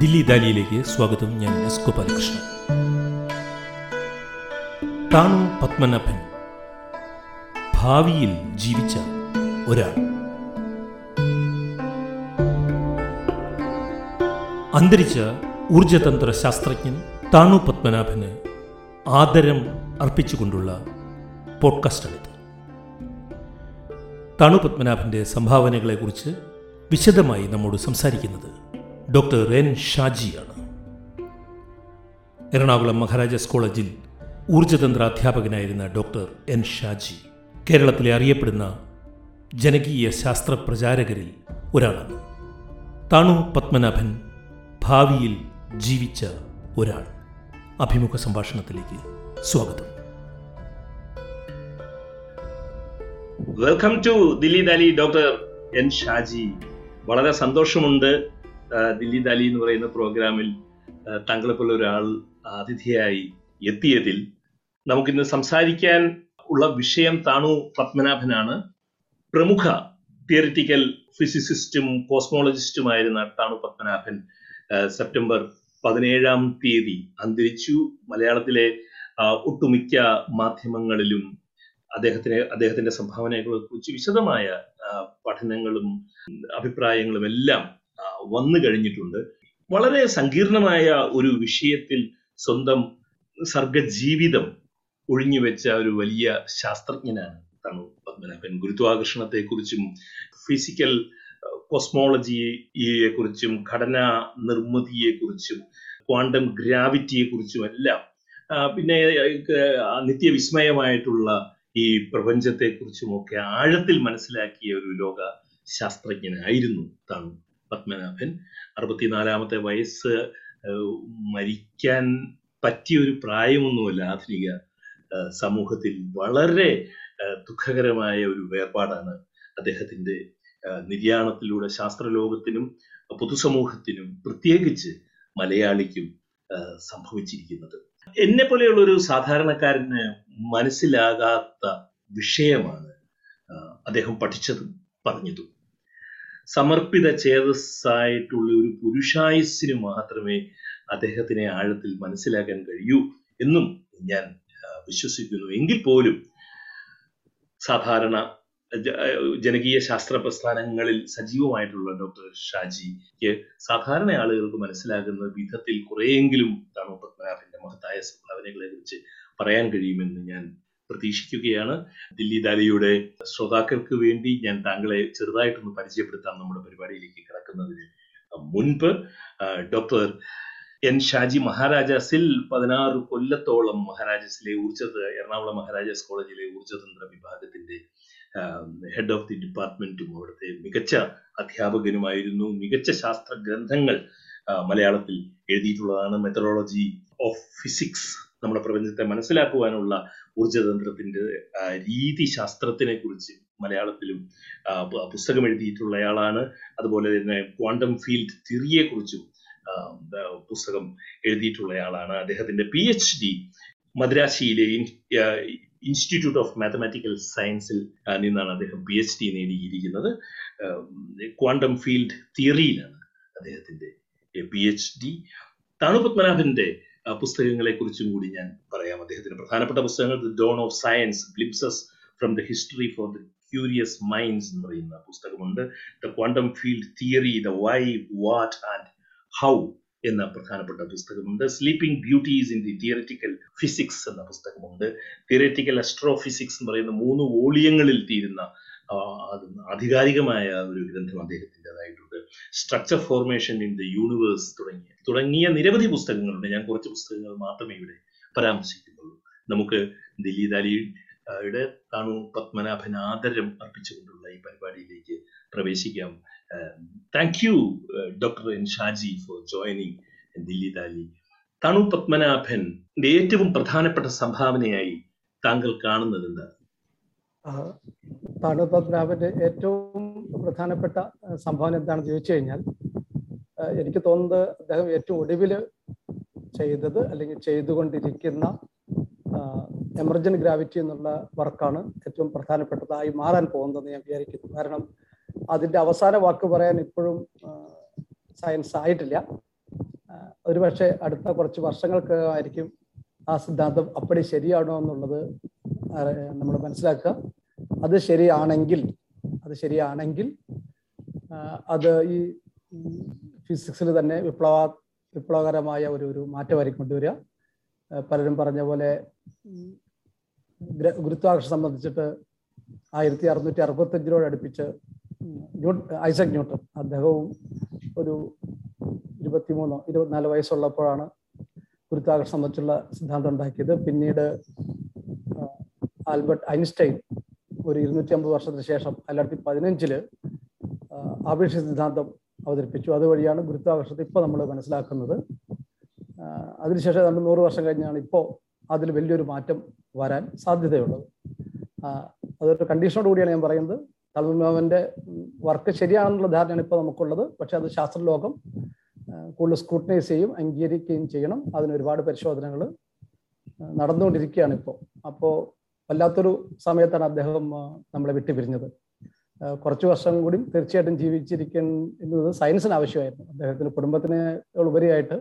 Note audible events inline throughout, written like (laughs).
ദില്ലി ദാലിയിലേക്ക് സ്വാഗതം ഞാൻ എസ് ഗോപാലകൃഷ്ണൻ. താണു പത്മനാഭൻ ഭാവിയിൽ ജീവിച്ച ഒരാൾ. അന്തരിച്ച ഊർജതന്ത്ര ശാസ്ത്രജ്ഞൻ താണു പത്മനാഭന് ആദരം അർപ്പിച്ചുകൊണ്ടുള്ള പോഡ്കാസ്റ്റാണിത് താണു പത്മനാഭന്റെ സംഭാവനകളെക്കുറിച്ച് വിശദമായി നമ്മോട് സംസാരിക്കുന്നത് ഡോക്ടർ എൻ ഷാജിയാണ്. എറണാകുളം മഹാരാജാസ് കോളേജിൽ ഊർജതന്ത്ര അധ്യാപകനായിരുന്ന ഡോക്ടർ എൻ ഷാജി കേരളത്തിലെ അറിയപ്പെടുന്ന ജനകീയ ശാസ്ത്ര പ്രചാരകരിൽ ഒരാളാണ്. താണു പത്മനാഭൻ ഭാവിയിൽ ജീവിച്ച ഒരാൾ. അഭിമുഖ സംഭാഷണത്തിലേക്ക് സ്വാഗതം. Welcome to Delhi Daali doctor N Shaji വളരെ സന്തോഷമുണ്ട് ദില്ലി ദാലി എന്ന് പറയുന്ന പ്രോഗ്രാമിൽ താങ്കളെപ്പോലെ ഒരാൾ അതിഥിയായി എത്തിയതിൽ നമുക്കിന്ന് സംസാരിക്കാൻ ഉള്ള വിഷയം താണു പത്മനാഭനാണ്. പ്രമുഖ തിയറിറ്റിക്കൽ ഫിസിസിസ്റ്റും കോസ്മോളജിസ്റ്റുമായിരുന്ന താണു പത്മനാഭൻ സെപ്റ്റംബർ പതിനേഴാം തീയതി അന്തരിച്ചു. മലയാളത്തിലെ ഒട്ടുമിക്ക മാധ്യമങ്ങളിലും അദ്ദേഹത്തിന് അദ്ദേഹത്തിന്റെ സംഭാവനകളെ കുറിച്ച് വിശദമായ പഠനങ്ങളും അഭിപ്രായങ്ങളും എല്ലാം വന്നു കഴിഞ്ഞിട്ടുണ്ട്. വളരെ സങ്കീർണമായ ഒരു വിഷയത്തിൽ സ്വന്തം സർഗജീവിതം ഒഴിഞ്ഞുവെച്ച ഒരു വലിയ ശാസ്ത്രജ്ഞനാണ് തണു പത്മനാഭൻ. ഗുരുത്വാകർഷണത്തെക്കുറിച്ചും ഫിസിക്കൽ കോസ്മോളജിയെ കുറിച്ചും ഘടനാ നിർമ്മിതിയെക്കുറിച്ചും ക്വാണ്ടം ഗ്രാവിറ്റിയെ കുറിച്ചും എല്ലാം പിന്നെ നിത്യവിസ്മയമായിട്ടുള്ള ഈ പ്രപഞ്ചത്തെക്കുറിച്ചുമൊക്കെ ആഴത്തിൽ മനസ്സിലാക്കിയ ഒരു ലോക ശാസ്ത്രജ്ഞനായിരുന്നു താൻ പത്മനാഭൻ. അറുപത്തിനാലാമത്തെ വയസ്സ് മരിക്കാൻ പറ്റിയ ഒരു പ്രായമൊന്നുമല്ല ആധുനിക സമൂഹത്തിൽ. വളരെ ദുഃഖകരമായ ഒരു വേർപാടാണ് അദ്ദേഹത്തിന്റെ നിര്യാണത്തിലൂടെ ശാസ്ത്രലോകത്തിനും പൊതുസമൂഹത്തിനും പ്രത്യേകിച്ച് മലയാളിക്കും സംഭവിച്ചിരിക്കുന്നത്. എന്നെ പോലെയുള്ള ഒരു സാധാരണക്കാരന് മനസ്സിലാകാത്ത വിഷയമാണ് അദ്ദേഹം പഠിച്ചതും പറഞ്ഞതും. സമർപ്പിത ചേതസ്സായിട്ടുള്ള ഒരു പുരുഷായുസ്സിന് മാത്രമേ അദ്ദേഹത്തിനെ ആഴത്തിൽ മനസ്സിലാക്കാൻ കഴിയൂ എന്നും ഞാൻ വിശ്വസിക്കുന്നു. എങ്കിൽ പോലും സാധാരണ ജനകീയ ശാസ്ത്ര പ്രസ്ഥാനങ്ങളിൽ സജീവമായിട്ടുള്ള ഡോക്ടർ ഷാജിക്ക് സാധാരണ ആളുകൾക്ക് മനസ്സിലാകുന്ന വിധത്തിൽ കുറെയെങ്കിലും താണു പത്മനാഭന്റെ മഹത്തായ സംഭാവനകളെ കുറിച്ച് പറയാൻ കഴിയുമെന്ന് ഞാൻ പ്രതീക്ഷിക്കുകയാണ്. ദില്ലി ദാലിയുടെ ശ്രോതാക്കൾക്ക് വേണ്ടി ഞാൻ താങ്കളെ ചെറുതായിട്ടൊന്ന് പരിചയപ്പെടുത്താം നമ്മുടെ പരിപാടിയിലേക്ക് കിടക്കുന്നതിന് മുൻപ് ഡോക്ടർ എൻ ഷാജി മഹാരാജാസിൽ പതിനാറ് കൊല്ലത്തോളം മഹാരാജാസിലെ ഊർജ എറണാകുളം മഹാരാജാസ് കോളേജിലെ ഊർജതന്ത്ര വിഭാഗത്തിന്റെ ഹെഡ് ഓഫ് ദി ഡിപ്പാർട്ട്മെന്റും അവിടുത്തെ മികച്ച അധ്യാപകനുമായിരുന്നു. മികച്ച ശാസ്ത്ര ഗ്രന്ഥങ്ങൾ മലയാളത്തിൽ എഴുതിയിട്ടുള്ളതാണ്. മെത്തഡോളജി ഓഫ് ഫിസിക്സ് നമ്മുടെ പ്രപഞ്ചത്തെ മനസ്സിലാക്കുവാനുള്ള ഊർജതന്ത്രത്തിന്റെ രീതി ശാസ്ത്രത്തിനെ കുറിച്ച് മലയാളത്തിലും പുസ്തകം എഴുതിയിട്ടുള്ള പുസ്തകം എഴുതിയിട്ടുള്ളയാളാണ് അതുപോലെ തന്നെ ക്വാണ്ടം ഫീൽഡ് തിയറിയെ കുറിച്ചും പുസ്തകം എഴുതിയിട്ടുള്ളയാളാണ് അദ്ദേഹത്തിന്റെ പി എച്ച് ഡി മദ്രാശിയിലെ ഇൻസ്റ്റിറ്റ്യൂട്ട് ഓഫ് മാത്തമാറ്റിക്കൽ സയൻസിൽ നിന്നാണ് അദ്ദേഹം പി എച്ച് ഡി നേടിയിരിക്കുന്നത്. ക്വാണ്ടം ഫീൽഡ് തിയറിയിലാണ് അദ്ദേഹത്തിന്റെ പി എച്ച് ഡി താണു പത്മനാഭന്റെ ആ, പുസ്തകങ്ങളെ കുറിച്ചും കൂടി ഞാൻ പറയാം അദ്ദേഹത്തിന്. പ്രധാനപ്പെട്ട പുസ്തകങ്ങൾ the dawn of science glimpses from the history for the curious minds എന്ന് പറയുന്ന പുസ്തകമുണ്ട്. The quantum field theory the why what and how എന്ന പ്രധാനപ്പെട്ട പുസ്തകമുണ്ട്. Sleeping beauties in the theoretical physics എന്ന പുസ്തകമുണ്ട്. തിയററ്റിക്കൽ അസ്ട്രോഫിസിക്സ് എന്ന് പറയുന്ന മൂന്ന് വോളിയങ്ങളിൽ തീരുന്ന ആധികാരികമായ ഒരു ഗ്രന്ഥം അദ്ദേഹത്തിന്റെതായിട്ടുണ്ട്. Structure formation in the universe തുടങ്ങിയ തുടങ്ങിയ നിരവധി പുസ്തകങ്ങളുണ്ട്. ഞാൻ കുറച്ച് പുസ്തകങ്ങൾ മാത്രമേ ഇവിടെ പരാമർശിക്കുന്നുള്ളൂ. നമുക്ക് ദില്ലി ദാലിയുടെ താണു പത്മനാഭൻ ആദരം അർപ്പിച്ചുകൊണ്ടുള്ള ഈ പരിപാടിയിലേക്ക് പ്രവേശിക്കാം. Thank you doctor N Shaji for joining Delhi ദാലി താണു പത്മനാഭൻ ഏറ്റവും പ്രധാനപ്പെട്ട സംഭാവനയായി താങ്കൾ കാണുന്നത് എന്താണ് താണു പത്മനാഭന്റെ ഏറ്റവും പ്രധാനപ്പെട്ട സംഭാവന എന്താണെന്ന് ചോദിച്ചു കഴിഞ്ഞാൽ എനിക്ക് തോന്നുന്നത് അദ്ദേഹം ഏറ്റവും ഒടുവിൽ ചെയ്തത് അല്ലെങ്കിൽ ചെയ്തുകൊണ്ടിരിക്കുന്ന എമർജന്റ് ഗ്രാവിറ്റി എന്നുള്ള വർക്കാണ് ഏറ്റവും പ്രധാനപ്പെട്ടതായി മാറാൻ പോകുന്നതെന്ന് ഞാൻ വിചാരിക്കുന്നു. കാരണം അതിന്റെ അവസാന വാക്ക് പറയാൻ ഇപ്പോഴും സയൻസ് ആയിട്ടില്ല. ഒരുപക്ഷെ അടുത്ത കുറച്ച് വർഷങ്ങൾക്ക് ആയിരിക്കും ആ സിദ്ധാന്തം അപ്പടി ശരിയാണോ എന്നുള്ളത് നമ്മൾ മനസ്സിലാക്കുക. അത് ശരിയാണെങ്കിൽ അത് ശരിയാണെങ്കിൽ അത് ഈ ഫിസിക്സിൽ തന്നെ വിപ്ലവ വിപ്ലവകരമായ ഒരു ഒരു മാറ്റമായിരിക്കും കൊണ്ടുവരിക. പലരും പറഞ്ഞ പോലെ ഗുരുത്വാകർഷം സംബന്ധിച്ചിട്ട് ആയിരത്തി അറുന്നൂറ്റി അറുപത്തഞ്ചിനോട് അടുപ്പിച്ച് ഐസക് ന്യൂട്ടൺ അദ്ദേഹവും ഒരു ഇരുപത്തിമൂന്നോ ഇരുപത്തിനാല് വയസ്സുള്ളപ്പോഴാണ് ഗുരുത്വാകർഷം സംബന്ധിച്ചുള്ള സിദ്ധാന്തം ഉണ്ടാക്കിയത്. പിന്നീട് ആൽബർട്ട് ഐൻസ്റ്റൈൻ ഒരു ഇരുന്നൂറ്റി അമ്പത് വർഷത്തിന് ശേഷം രണ്ടായിരത്തി പതിനഞ്ചിൽ ആപേക്ഷ സിദ്ധാന്തം അവതരിപ്പിച്ചു. അതുവഴിയാണ് ഗുരുത്വാകർഷണത്തെ ഇപ്പോൾ നമ്മൾ മനസ്സിലാക്കുന്നത്. അതിനുശേഷം രണ്ട് നൂറ് വർഷം കഴിഞ്ഞാണ് ഇപ്പോൾ അതിൽ വലിയൊരു മാറ്റം വരാൻ സാധ്യതയുള്ളത്. അതൊരു കണ്ടീഷനോട് കൂടിയാണ് ഞാൻ പറയുന്നത്. തൽമാവന്റെ വർക്ക് ശരിയാണെന്നുള്ള ധാരണയാണ് ഇപ്പോൾ നമുക്കുള്ളത്. പക്ഷെ അത് ശാസ്ത്രലോകം കൂടുതൽ സ്ക്രൂട്ടനൈസ് ചെയ്യും അംഗീകരിക്കുകയും ചെയ്യണം. അതിന് ഒരുപാട് പരിശോധനകൾ നടന്നുകൊണ്ടിരിക്കുകയാണ് ഇപ്പോൾ അപ്പോൾ വല്ലാത്തൊരു സമയത്താണ് അദ്ദേഹം നമ്മളെ വിട്ടുപിരിഞ്ഞത്. കുറച്ചു വർഷം കൂടി തീർച്ചയായിട്ടും ജീവിച്ചിരിക്കുന്നത് സയൻസിന് ആവശ്യമായിരുന്നു. അദ്ദേഹത്തിന് കുടുംബത്തിന് ഉപരിയായിട്ട്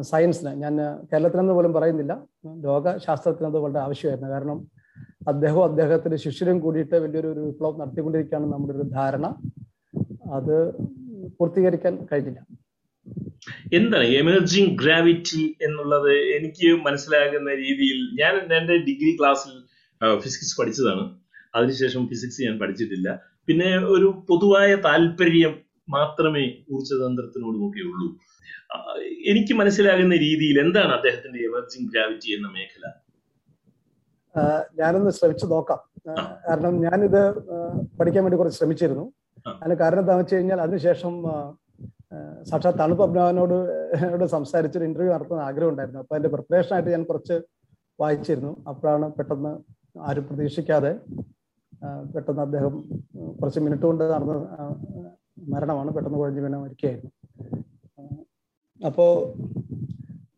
സയൻസിന് ഞാൻ കേരളത്തിനെന്ന് പോലും പറയുന്നില്ല ലോകശാസ്ത്രത്തിന് അത് വളരെ ആവശ്യമായിരുന്നു. കാരണം അദ്ദേഹവും അദ്ദേഹത്തിന്റെ ശിഷ്യരും കൂടിയിട്ട് വലിയൊരു ഒരു വിപ്ലവം നടത്തിക്കൊണ്ടിരിക്കുകയാണ് നമ്മുടെ ഒരു ധാരണ. അത് പൂർത്തീകരിക്കാൻ കഴിഞ്ഞില്ല. എന്താണ് എമർജിങ് ഗ്രാവിറ്റി എന്നുള്ളത് എനിക്ക് മനസ്സിലാകുന്ന രീതിയിൽ ഞാൻ എന്റെ ഡിഗ്രി ക്ലാസ്സിൽ ഫിസിക്സ് പഠിച്ചതാണ്. അതിനുശേഷം ഫിസിക്സ് ഞാൻ പഠിച്ചിട്ടില്ല. പിന്നെ ഒരു പൊതുവായ താല്പര്യം മാത്രമേ ഊർജതന്ത്രത്തിനോടുമൊക്കെ ഉള്ളൂ. എനിക്ക് മനസ്സിലാകുന്ന രീതിയിൽ എന്താണ് അദ്ദേഹത്തിന്റെ എമർജിങ് ഗ്രാവിറ്റി എന്ന മേഖല? ഞാനൊന്ന് ശ്രമിച്ചു നോക്കാം. കാരണം ഞാനിത് പഠിക്കാൻ വേണ്ടി കുറച്ച് ശ്രമിച്ചിരുന്നു. അതിന് കാരണം എന്താണെന്ന് വെച്ച് കഴിഞ്ഞാൽ അതിനുശേഷം സാക്ഷാത് തണുപ്പ് അഭിനവനോട് എന്നോട് സംസാരിച്ചൊരു ഇന്റർവ്യൂ നടത്താൻ ആഗ്രഹം ഉണ്ടായിരുന്നു അപ്പൊ അതിന്റെ പ്രിപ്പറേഷൻ ആയിട്ട് ഞാൻ കുറച്ച് വായിച്ചിരുന്നു. അപ്പോഴാണ് പെട്ടെന്ന് ആരും പ്രതീക്ഷിക്കാതെ പെട്ടെന്ന് അദ്ദേഹം കുറച്ച് മിനിറ്റ് കൊണ്ട് നടന്ന മരണമാണ്. പെട്ടെന്ന് കുഴഞ്ഞു വീണ മരിക്കുകയായിരുന്നു അപ്പോ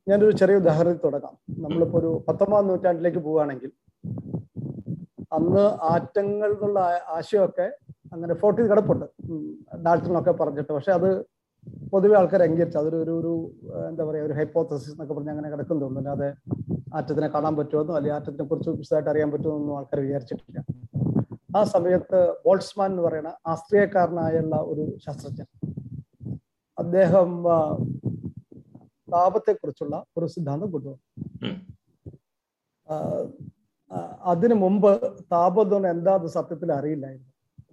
ഞാനൊരു ചെറിയ ഉദാഹരണത്തിൽ തുടങ്ങാം. നമ്മളിപ്പോ ഒരു പത്തൊമ്പതാം നൂറ്റാണ്ടിലേക്ക് പോവുകയാണെങ്കിൽ അന്ന് ആറ്റങ്ങൾ എന്നുള്ള ആശയമൊക്കെ അങ്ങനെ ഫോർട്ടി കിടപ്പുണ്ട്. ഡാൾട്ടനൊക്കെ പറഞ്ഞിട്ട്. പക്ഷെ അത് പൊതുവെ ആൾക്കാർ അംഗീകരിച്ചു. അതൊരു ഒരു ഒരു എന്താ പറയുക ഒരു ഹൈപ്പോത്തസിസ് എന്നൊക്കെ പറഞ്ഞ് അങ്ങനെ കിടക്കുന്നു. അല്ലാതെ ആറ്റത്തിനെ കാണാൻ പറ്റുമെന്നോ അല്ലെങ്കിൽ ആറ്റത്തിനെ കുറിച്ച് വിശദമായിട്ട് അറിയാൻ പറ്റുമെന്നൊന്നും ആൾക്കാർ വിചാരിച്ചിട്ടില്ല. ആ സമയത്ത് ബോൾസ്മാൻ എന്ന് പറയുന്ന ആസ്ട്രിയക്കാരനായുള്ള ഒരു ശാസ്ത്രജ്ഞൻ അദ്ദേഹം താപത്തെ താപത്തെക്കുറിച്ചുള്ള ഒരു സിദ്ധാന്തം കൊണ്ടുവന്നു. അതിനു മുമ്പ് താപം എന്താ സത്യത്തിൽ അറിയില്ലായിരുന്നു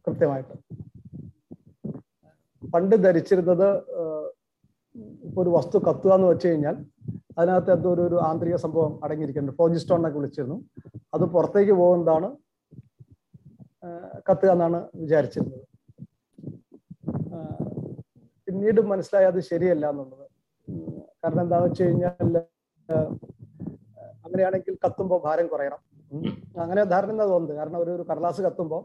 കൃത്യമായിട്ട്. പണ്ട് ധരിച്ചിരുന്നത് ഇപ്പോൾ ഇപ്പൊ ഒരു വസ്തു കത്തുക എന്ന് വെച്ച് കഴിഞ്ഞാൽ അതിനകത്ത് എന്തോ ഒരു ആന്തരിക സംഭവം അടങ്ങിയിരിക്കുന്നുണ്ട്. ഫോജിസ്റ്റോൺ എന്നൊക്കെ വിളിച്ചിരുന്നു. അത് പുറത്തേക്ക് പോകുന്നതാണ് കത്തുക എന്നാണ് വിചാരിച്ചിരുന്നത്. പിന്നീട് മനസ്സിലായി അത് ശരിയല്ല എന്നുള്ളത്. കാരണം എന്താണെന്ന് വെച്ച് കഴിഞ്ഞാൽ അങ്ങനെയാണെങ്കിൽ കത്തുമ്പോൾ ഭാരം കുറയണം. അങ്ങനെ ധാരണ തോന്നുന്നത് കാരണം ഒരു ഒരു കടലാസ് കത്തുമ്പോൾ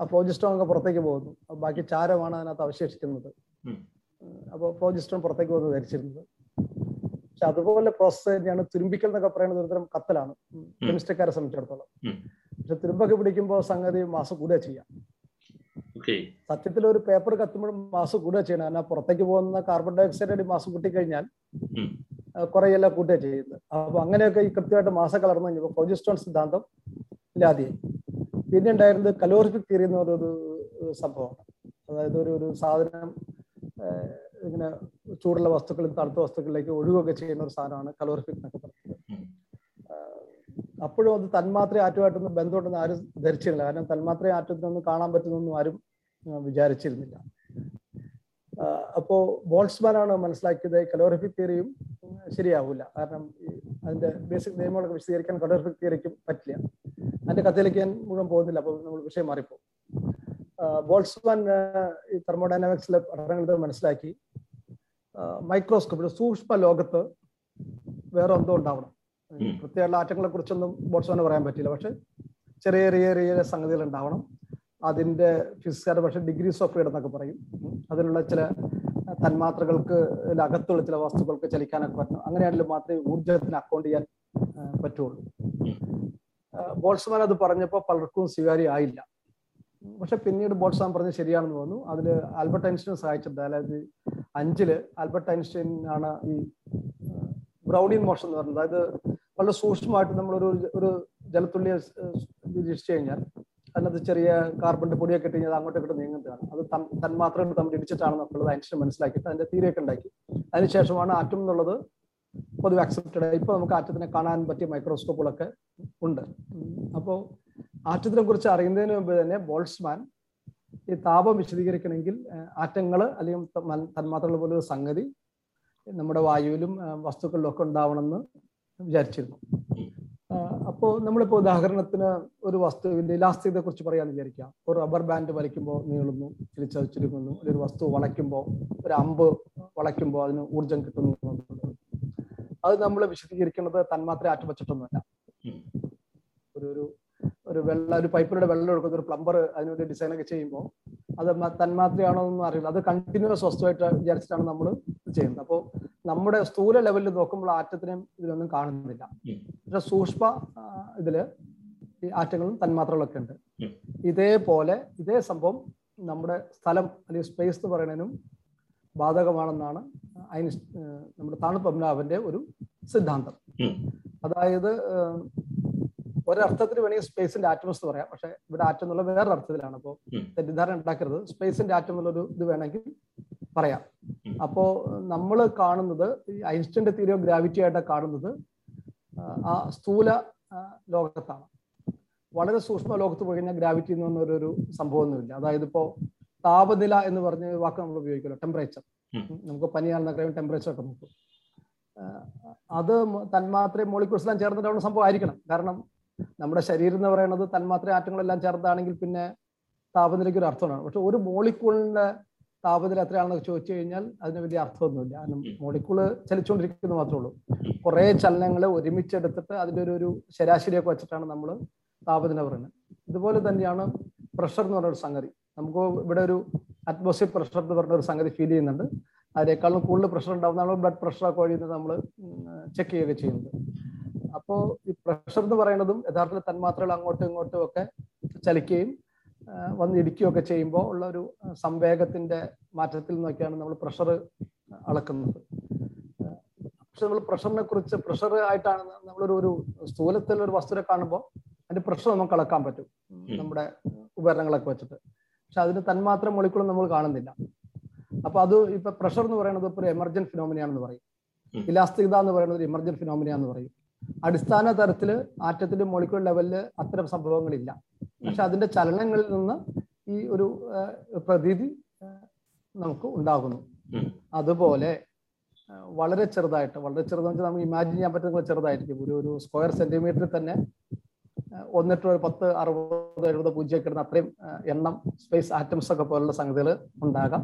ആ പ്രോജിസ്റ്റോൺ ഒക്കെ പുറത്തേക്ക് പോകുന്നു. ബാക്കി ചാരമാണ് അതിനകത്ത് അവശേഷിക്കുന്നത്. അപ്പോൾ പ്രോജിസ്റ്റോൺ പുറത്തേക്ക് പോകുന്നത് ധരിച്ചിരുന്നത്. പക്ഷെ അതുപോലെ പ്രോസസ് തന്നെയാണ് തുരുമ്പിക്കൽ എന്നൊക്കെ പറയുന്നത് ഒരുതരം കത്തലാണ്. കെമിസ്ട്രിക്കാരെ സംബന്ധിച്ചിടത്തോളം. പക്ഷെ തുരുമ്പൊക്കെ പിടിക്കുമ്പോൾ സംഗതി മാസം കൂടുക ചെയ്യാം. സത്യത്തിൽ ഒരു പേപ്പർ കത്തുമ്പോഴും മാസം കൂടുക ചെയ്യണം. കാരണം പുറത്തേക്ക് പോകുന്ന കാർബൺ ഡൈ ഓക്സൈഡ് മാസം കൂട്ടിക്കഴിഞ്ഞാൽ കുറെ കുറെയെല്ലാം കൂട്ടുക ചെയ്യുന്നത്. അപ്പൊ അങ്ങനെയൊക്കെ ഈ കൃത്യമായിട്ട് മാസം കലർന്നു കഴിഞ്ഞപ്പോൾ പ്രൊജിസ്റ്റോൺ സിദ്ധാന്തം ഇല്ലാതെയായി പിന്നെ ഉണ്ടായിരുന്നത് കലോറിഫിക് തിയറി എന്ന് ഒരു സംഭവമാണ് അതായത് ഒരു ഒരു സാധനം ഇങ്ങനെ ചൂടുള്ള വസ്തുക്കളിൽ തണുത്ത വസ്തുക്കളിലേക്ക് ഒഴുകുകയൊക്കെ ചെയ്യുന്ന ഒരു സാധനമാണ് കലോറിഫിക് എന്നൊക്കെ പറയുന്നത്. അപ്പോഴും അത് തന്മാത്ര ആറ്റുമായിട്ടൊന്നും ബന്ധമുണ്ടെന്ന് ആരും ധരിച്ചിരുന്നില്ല കാരണം തന്മാത്ര ആറ്റത്തിനൊന്നും കാണാൻ പറ്റുന്നൊന്നും ആരും വിചാരിച്ചിരുന്നില്ല. അപ്പോ ബോൾസ്മാനാണ് മനസ്സിലാക്കിയത് കലോറിഫിക് തിയറിയും ശരിയാവില്ല കാരണം അതിന്റെ ബേസിക് നിയമങ്ങളൊക്കെ വിശദീകരിക്കാൻ കലോറിഫിക് തിയറിക്കും പറ്റില്ല. അതിന്റെ കഥയിലേക്ക് ഞാൻ മുഴുവൻ പോകുന്നില്ല അപ്പോൾ നമ്മൾ വിഷയം മാറിപ്പോ ബോൾസ്മാൻ ഈ തെർമോഡൈനാമിക്സിലെ പഠനങ്ങൾ മനസ്സിലാക്കി. മൈക്രോസ്കോപ്പ് സൂക്ഷ്മ ലോകത്ത് വേറെ എന്തോ ഉണ്ടാവണം. പ്രത്യേകമുള്ള പ്രത്യേക ആറ്റങ്ങളെ കുറിച്ചൊന്നും ബോൾസ്മാന് പറയാൻ പറ്റില്ല പക്ഷെ ചെറിയ ചെറിയ ചെറിയ സംഗതികൾ ഉണ്ടാവണം. അതിന്റെ ഫിസിക്കാർ പക്ഷെ ഡിഗ്രീസ് ഓഫ് ഫ്രീഡം എന്നൊക്കെ പറയും. അതിനുള്ള ചില തന്മാത്രകൾക്ക് അകത്തുള്ള ചില വസ്തുക്കൾക്ക് ചലിക്കാനൊക്കെ പറ്റണം അങ്ങനെയാണെങ്കിലും മാത്രമേ ഊർജത്തിന് അക്കൗണ്ട് ചെയ്യാൻ പറ്റുള്ളൂ. ബോൾസ്മാൻ അത് പറഞ്ഞപ്പോൾ പലർക്കും സ്വീകാര്യമായില്ല പക്ഷെ പിന്നീട് ബോൾസ്മാൻ പറഞ്ഞത് ശരിയാണെന്ന് തോന്നുന്നു. അതിൽ ആൽബർട്ട് ഐൻസ്റ്റൈൻ സഹായിച്ചത് അതായത് അഞ്ചിൽ ആൽബർട്ട് ഐൻസ്റ്റൈൻ ആണ് ഈ ബ്രൗണിയൻ മോഷൻ എന്ന് പറയുന്നത് അതായത് വളരെ സൂക്ഷ്മമായിട്ട് നമ്മൾ ഒരു ഒരു ജലത്തുള്ളി നിരീക്ഷിച്ചു കഴിഞ്ഞാൽ അതിനകത്ത് ചെറിയ കാർബണിന്റെ പൊടിയൊക്കെ ഇട്ട് കഴിഞ്ഞാൽ അങ്ങോട്ടും ഇങ്ങോട്ട് നീങ്ങുന്നതാണ്. അത് തന്മാത്രകൾ തമ്മിൽ ഇടിച്ചിട്ടാണ് നമ്മളത് ഐൻസ്റ്റൈൻ മനസ്സിലാക്കിയിട്ട് അതിന്റെ തീരെയൊക്കെ ഉണ്ടാക്കി. അതിനുശേഷമാണ് ആറ്റം എന്നുള്ളത് പൊതുവെ അക്സെപ്റ്റഡ് ഇപ്പൊ നമുക്ക് ആറ്റത്തിനെ കാണാൻ പറ്റിയ മൈക്രോസ്കോപ്പുകളൊക്കെ ഉണ്ട്. അപ്പോ ആറ്റത്തിനെ കുറിച്ച് അറിയുന്നതിന് മുമ്പ് തന്നെ ബോൾസ്മാൻ ഈ താപം വിശദീകരിക്കണമെങ്കിൽ ആറ്റങ്ങൾ അല്ലെങ്കിൽ തന്മാ- തന്മാത്രകൾ പോലെ ഒരു സംഗതി നമ്മുടെ വായുവിലും വസ്തുക്കളിലും ഒക്കെ ഉണ്ടാവണമെന്ന് വിചാരിച്ചിരുന്നു. അപ്പോൾ നമ്മളിപ്പോൾ ഉദാഹരണത്തിന് ഒരു വസ്തുവിന്റെ ഇലാസ്തികതയെ കുറിച്ച് പറയാന്ന് വിചാരിക്കാം. ഒരു റബ്ബർ ബാൻഡ് വലിക്കുമ്പോൾ നീളുന്നു തിരിച്ചു ചുരുങ്ങുന്നു ഒരു വസ്തു വളയ്ക്കുമ്പോൾ ഒരു അമ്പ് വളയ്ക്കുമ്പോൾ അതിന് ഊർജം കിട്ടുന്നു. അത് നമ്മൾ വിശദീകരിക്കുന്നത് തന്മാത്ര ആറ്റുപച്ചിട്ടൊന്നുമല്ല. ഒരു ഒരു ഒരു വെള്ള ഒരു പൈപ്പിലൂടെ വെള്ളം എടുക്കുന്ന ഒരു പ്ലംബർ അതിനുവേണ്ടി ഡിസൈൻ ഒക്കെ ചെയ്യുമ്പോൾ അത് തന്മാത്രയാണോ എന്നൊന്നും അറിയില്ല. അത് കണ്ടിന്യൂസ് വസ്തുവായിട്ട് വിചാരിച്ചിട്ടാണ് നമ്മൾ ചെയ്യുന്നത്. അപ്പോൾ നമ്മുടെ സ്ഥൂല ലെവലിൽ നോക്കുമ്പോൾ ആറ്റത്തിനെയും ഇതിലൊന്നും കാണുന്നില്ല. പക്ഷെ സൂക്ഷ്മ ഇതിൽ ഈ ആറ്റങ്ങളും തന്മാത്രകളൊക്കെ ഉണ്ട്. ഇതേപോലെ ഇതേ സംഭവം നമ്മുടെ സ്ഥലം അല്ലെങ്കിൽ സ്പേസ് എന്ന് പറയുന്നതിനും ബാധകമാണെന്നാണ് ഏഹ് നമ്മുടെ താണു പത്മനാഭന്റെ ഒരു സിദ്ധാന്തം. അതായത് ഒരർത്ഥത്തിന് വേണമെങ്കിൽ സ്പേസിന്റെ ആറ്റംസ് എന്ന് പറയാം. പക്ഷെ ഇവിടെ ആറ്റം എന്നുള്ള വേറെ അർത്ഥത്തിലാണ് അപ്പോൾ. തെറ്റിദ്ധാരണ ഉണ്ടാക്കരുത്. സ്പേസിന്റെ ആറ്റം എന്നുള്ളൊരു ഇത് വേണമെങ്കിൽ പറയാം. അപ്പോ നമ്മൾ കാണുന്നത് ഈ ഐൻസ്റ്റൈന്റെ തീരോ ഓഫ് ഗ്രാവിറ്റി ആയിട്ട് കാണുന്നത് ആ, സ്ഥൂല ലോകത്താണ്. വളരെ സൂക്ഷ്മ ലോകത്ത് പോയി കഴിഞ്ഞാൽ ഗ്രാവിറ്റി എന്ന് പറഞ്ഞ ഒരു- ഒരു സംഭവമൊന്നുമില്ല. അതായത് ഇപ്പോ താപനില എന്ന് പറഞ്ഞ വാക്ക് നമ്മൾ ഉപയോഗിക്കുമല്ലോ ടെമ്പറേച്ചർ നമുക്ക് പനിയാണെന്നൊക്കെ ടെമ്പറേച്ചർ ഒക്കെ നോക്കും. അത് തന്മാത്ര മോളിക്യൂൾസ് ചേർന്നിട്ടുള്ള സംഭവം ആയിരിക്കണം കാരണം നമ്മുടെ ശരീരം എന്ന് പറയുന്നത് തന്മാത്ര ആറ്റങ്ങളെല്ലാം ചേർന്നതാണെങ്കിൽ പിന്നെ താപനിലയ്ക്ക് ഒരു അർത്ഥമാണ്. പക്ഷെ ഒരു മോളിക്യൂളിന്റെ താപനില എത്രയാണെന്ന് ചോദിച്ചു കഴിഞ്ഞാൽ അതിന് വലിയ അർത്ഥമൊന്നുമില്ല. കാരണം മോളിക്യൂൾ ചലിച്ചുകൊണ്ടിരിക്കുന്നത് മാത്രമേ ഉള്ളൂ. കുറെ ചലനങ്ങൾ ഒരുമിച്ചെടുത്തിട്ട് അതിന്റെ ഒരു ഒരു ശരാശരിയൊക്കെ വെച്ചിട്ടാണ് നമ്മൾ താപനില പറയുന്നത്. ഇതുപോലെ തന്നെയാണ് പ്രഷർ എന്ന് പറഞ്ഞ ഒരു സംഗതി. നമുക്ക് ഇവിടെ ഒരു അറ്റ്മോസ്ഫിയർ പ്രഷർ എന്ന് പറഞ്ഞ ഒരു സംഗതി ഫീൽ ചെയ്യുന്നുണ്ട്. അതിനേക്കാളും കൂടുതൽ പ്രഷർ ഉണ്ടാവുന്നതാണ് ബ്ലഡ് പ്രഷറൊക്കെ വഴി നമ്മൾ ചെക്ക് ചെയ്യുകയൊക്കെ ചെയ്യുന്നത്. അപ്പോൾ ഈ പ്രഷർ എന്ന് പറയുന്നതും യഥാർത്ഥത്തിൽ തന്മാത്രകൾ അങ്ങോട്ടും ഇങ്ങോട്ടും ഒക്കെ ചലിക്കുകയും ഇടിക്കുകയൊക്കെ ചെയ്യുമ്പോൾ ഉള്ള ഒരു സംവേഗത്തിന്റെ മാറ്റത്തിൽ നിന്നൊക്കെയാണ് നമ്മൾ പ്രഷർ അളക്കുന്നത്. പക്ഷെ നമ്മൾ പ്രഷറിനെ കുറിച്ച് പ്രഷർ ആയിട്ടാണ് നമ്മളൊരു ഒരു സ്ഥൂലത്തിൽ ഒരു വസ്തുവിനെ കാണുമ്പോൾ അതിന്റെ പ്രഷർ നമുക്ക് അളക്കാൻ പറ്റും. നമ്മുടെ ഉപകരണങ്ങളൊക്കെ വെച്ചിട്ട്. പക്ഷെ അതിന് തന്മാത്ര മൊളിക്കുളം നമ്മൾ കാണുന്നില്ല. അപ്പൊ അത് ഇപ്പൊ പ്രഷർ എന്ന് പറയുന്നത് ഇപ്പൊ ഒരു എമർജന്റ് ഫിനോമിനിയാണെന്ന് പറയും. ഇലാസ്തികത എന്ന് പറയുന്നത് ഒരു എമർജന്റ് ഫിനോമിനിയാന്ന് പറയും. അടിസ്ഥാന തരത്തിൽ ആറ്റത്തിന്റെ മോളിക്കുലർ ലെവലിൽ അത്തരം സംഭവങ്ങളില്ല. പക്ഷെ അതിന്റെ ചലനങ്ങളിൽ നിന്ന് ഈ ഒരു പ്രതീതി നമുക്ക് ഉണ്ടാകുന്നു. അതുപോലെ വളരെ ചെറുതായിട്ട് വളരെ ചെറുതെന്ന് വെച്ചാൽ നമുക്ക് ഇമാജിൻ ചെയ്യാൻ പറ്റുന്ന ചെറുതായിരിക്കും. ഒരു ഒരു സ്ക്വയർ സെന്റിമീറ്ററിൽ തന്നെ ഒന്നിട്ട് ഒരു പത്ത് അറുപത് എഴുപത് പൂജ്യം ഒക്കെ ഇടുന്ന അത്രയും എണ്ണം സ്പേസ് ആറ്റംസ് ഒക്കെ പോലുള്ള സംഗതികൾ ഉണ്ടാകാം.